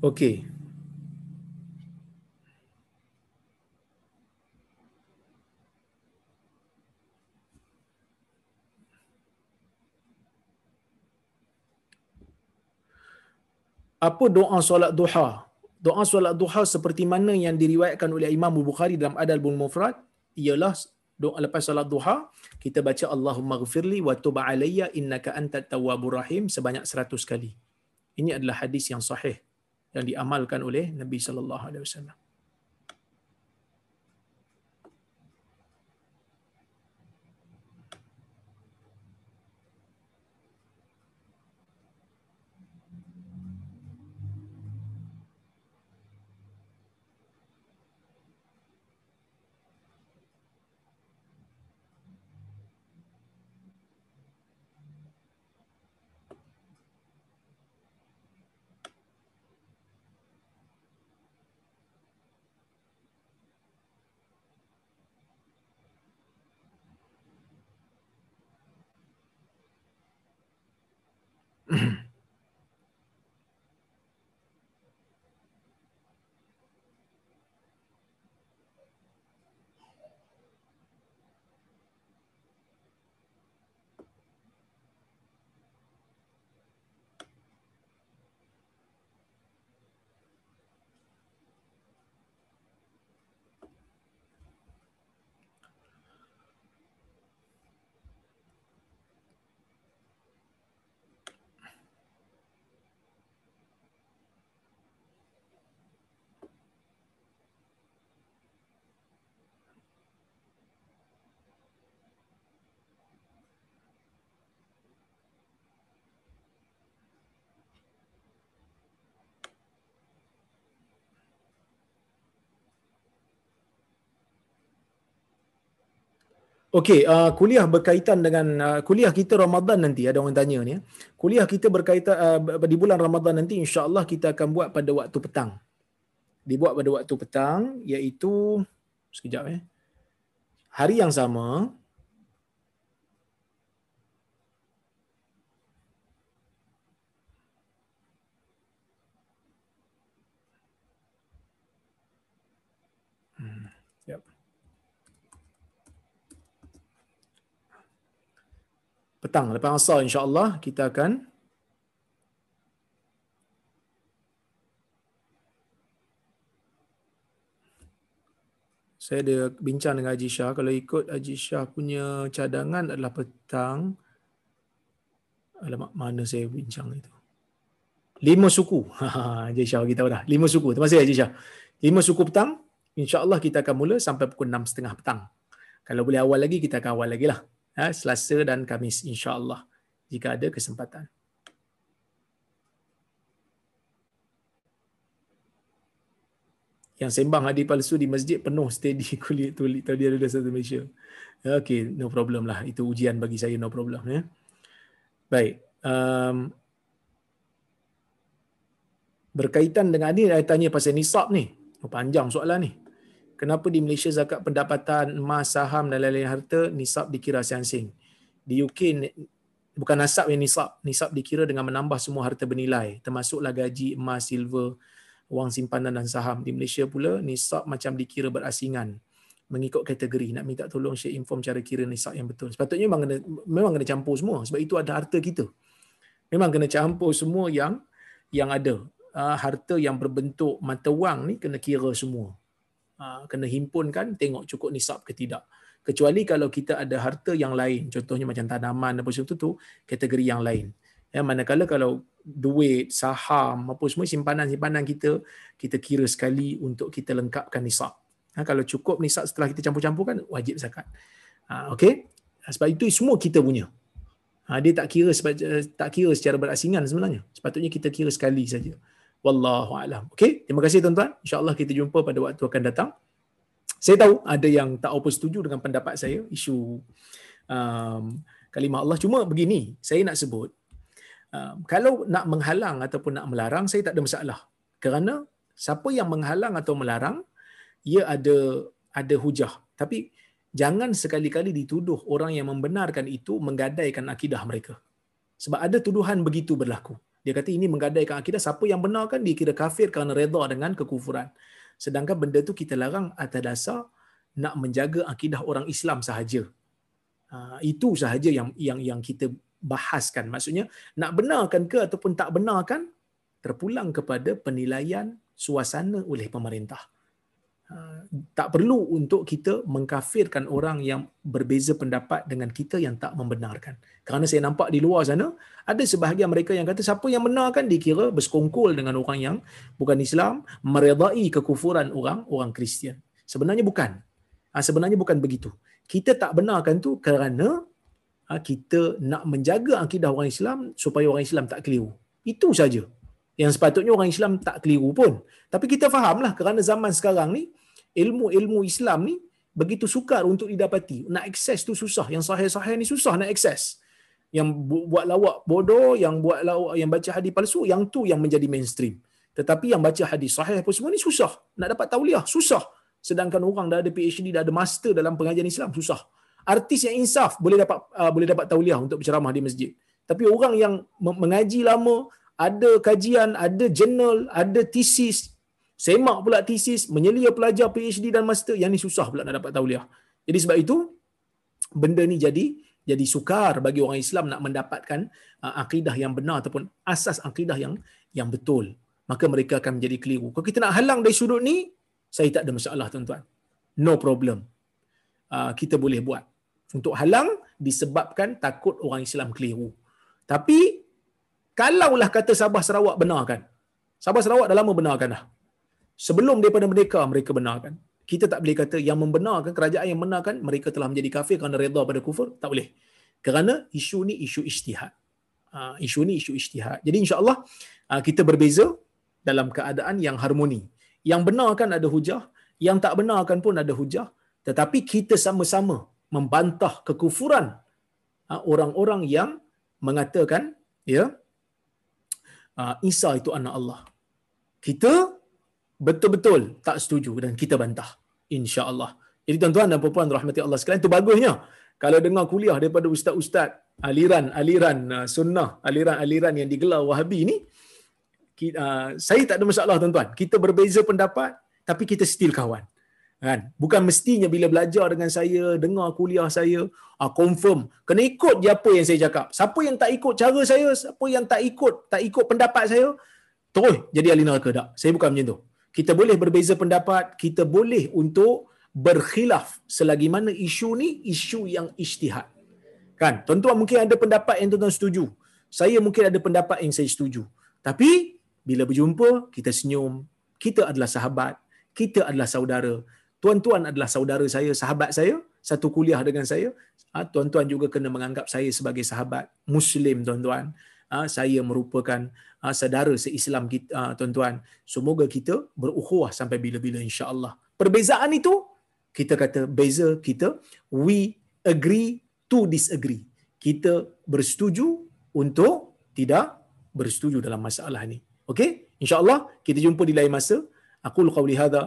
Okey. Apa doa solat duha? Doa solat duha seperti mana yang diriwayatkan oleh Imam Bukhari dalam Adal-Bul Mufrad ialah doa lepas solat duha kita baca Allahumma ghfirli wa tub alayya innaka antat tawwabur rahim sebanyak 100 kali. Ini adalah hadis yang sahih yang diamalkan oleh Nabi sallallahu alaihi wasallam. Okey, uh, kuliah berkaitan dengan uh, kuliah kita Ramadan nanti ada orang tanya ni. Ya. Kuliah kita berkaitan uh, di bulan Ramadan nanti insya-Allah kita akan buat pada waktu petang. Dibuat pada waktu petang iaitu sekejap eh. Hari yang sama petang. Lepas asar insya-Allah kita akan saya ada bincang dengan Haji Shah. Kalau ikut Haji Shah punya cadangan adalah petang. Alamak mana saya bincang itu? Lima suku. [LAUGHS] Haji Shah kita dah. Lima suku. Terima kasih Haji Shah. Lima suku petang. insya-Allah kita akan mula sampai pukul 6.30 petang. Kalau boleh awal lagi kita akan awal lagi lah ha, Selasa dan Kamis insya-Allah jika ada kesempatan. Yang sembang hadir palsu di masjid penuh steady [LAUGHS] kulit tulis tadi ada satu Malaysia. Okay, no problem lah. Itu ujian bagi saya, no problem. Ya. Baik. Um, berkaitan dengan ini, saya tanya pasal nisab ni. Panjang soalan ni kenapa di Malaysia zakat pendapatan emas, saham dan lain-lain harta nisab dikira asing-asing. Di UK bukan nasab yang nisab, nisab dikira dengan menambah semua harta bernilai termasuklah gaji, emas, silver, wang simpanan dan saham. Di Malaysia pula nisab macam dikira berasingan mengikut kategori nak minta tolong share inform cara kira nisab yang betul. Sepatutnya memang kena memang kena campur semua sebab itu ada harta kita. Memang kena campur semua yang yang ada. Uh, harta yang berbentuk mata wang ni kena kira semua. Ha, kena himpunkan tengok cukup nisab ke tidak. Kecuali kalau kita ada harta yang lain contohnya macam tanaman apa semua tu kategori yang lain. Ya manakala kalau duit saham apa semua simpanan-simpanan kita kita kira sekali untuk kita lengkapkan nisab. Ha, kalau cukup nisab setelah kita campur-campurkan wajib zakat. Ha, okey? Sebab itu semua kita punya. Ha, dia tak kira sebab, tak kira secara berasingan sebenarnya. Sepatutnya kita kira sekali saja Wallahu a'lam. Okey, terima kasih tuan-tuan. Insya-Allah kita jumpa pada waktu akan datang. Saya tahu ada yang tak apa setuju dengan pendapat saya isu um, kalimah Allah. Cuma begini, saya nak sebut um, kalau nak menghalang ataupun nak melarang saya tak ada masalah. Kerana siapa yang menghalang atau melarang ia ada ada hujah. Tapi jangan sekali-kali dituduh orang yang membenarkan itu menggadaikan akidah mereka. Sebab ada tuduhan begitu berlaku. Dia kata ini menggadaikan akidah siapa yang benarkan dia kira kafir kerana redha dengan kekufuran. Sedangkan benda tu kita larang atas dasar nak menjaga akidah orang Islam sahaja. Ha, itu sahaja yang yang yang kita bahaskan. Maksudnya nak benarkan ke ataupun tak benarkan terpulang kepada penilaian suasana oleh pemerintah. Tak perlu untuk kita mengkafirkan orang yang berbeza pendapat dengan kita yang tak membenarkan. Kerana saya nampak di luar sana, ada sebahagian mereka yang kata siapa yang benarkan dikira bersekongkol dengan orang yang bukan Islam, meredai kekufuran orang orang Kristian. Sebenarnya bukan. Ah, sebenarnya bukan begitu. Kita tak benarkan tu kerana ah, kita nak menjaga akidah orang Islam supaya orang Islam tak keliru. Itu saja yang sepatutnya orang Islam tak keliru pun. Tapi kita fahamlah kerana zaman sekarang ni ilmu-ilmu Islam ni begitu sukar untuk didapati. Nak akses tu susah. Yang sahih-sahih ni susah nak akses. Yang buat lawak bodoh, yang buat lawak yang baca hadis palsu, yang tu yang menjadi mainstream. Tetapi yang baca hadis sahih apa semua ni susah. Nak dapat tauliah susah. Sedangkan orang dah ada PhD, dah ada master dalam pengajian Islam susah. Artis yang insaf boleh dapat uh, boleh dapat tauliah untuk berceramah di masjid. Tapi orang yang mengaji lama, ada kajian, ada jurnal, ada thesis, semak pula thesis, menyelia pelajar PhD dan master, yang ni susah pula nak dapat tauliah. Jadi sebab itu, benda ni jadi jadi sukar bagi orang Islam nak mendapatkan uh, akidah yang benar ataupun asas akidah yang yang betul. Maka mereka akan menjadi keliru. Kalau kita nak halang dari sudut ni, saya tak ada masalah tuan-tuan. No problem. Uh, kita boleh buat. Untuk halang disebabkan takut orang Islam keliru. Tapi kalaulah kata Sabah Sarawak benarkan. Sabah Sarawak dah lama benarkan dah. Sebelum daripada mereka mereka benarkan. Kita tak boleh kata yang membenarkan kerajaan yang membenarkan mereka telah menjadi kafir kerana redha pada kufur, tak boleh. Kerana isu ni isu ijtihad. Uh, isu ni isu ijtihad. Jadi insya-Allah uh, kita berbeza dalam keadaan yang harmoni. Yang benarkan ada hujah, yang tak benarkan pun ada hujah, tetapi kita sama-sama membantah kekufuran uh, orang-orang yang mengatakan ya Isa itu anak Allah. Kita betul-betul tak setuju dan kita bantah insya-Allah. Jadi tuan-tuan dan puan-puan rahmati Allah sekalian itu bagusnya kalau dengar kuliah daripada ustaz-ustaz aliran-aliran uh, sunnah, aliran-aliran yang digelar Wahabi ni uh, saya tak ada masalah tuan-tuan. Kita berbeza pendapat tapi kita still kawan. Kan? Bukan mestinya bila belajar dengan saya, dengar kuliah saya, uh, confirm kena ikut je apa yang saya cakap. Siapa yang tak ikut cara saya, siapa yang tak ikut, tak ikut pendapat saya, terus jadi ahli neraka tak. Saya bukan macam tu. Kita boleh berbeza pendapat, kita boleh untuk berkhilaf selagi mana isu ni isu yang ijtihad. Kan? Tuan-tuan mungkin ada pendapat yang tuan-tuan setuju. Saya mungkin ada pendapat yang saya setuju. Tapi bila berjumpa, kita senyum. Kita adalah sahabat. Kita adalah saudara. Tuan-tuan adalah saudara saya, sahabat saya. Satu kuliah dengan saya. Ha, tuan-tuan juga kena menganggap saya sebagai sahabat. Muslim, tuan-tuan. Ha, saya merupakan ha, saudara se-Islam kita, tuan-tuan. Semoga kita berukhuwah sampai bila-bila insya-Allah. Perbezaan itu kita kata beza kita we agree to disagree. Kita bersetuju untuk tidak bersetuju dalam masalah ini. Okey? Insya-Allah kita jumpa di lain masa. Aku qauli hadza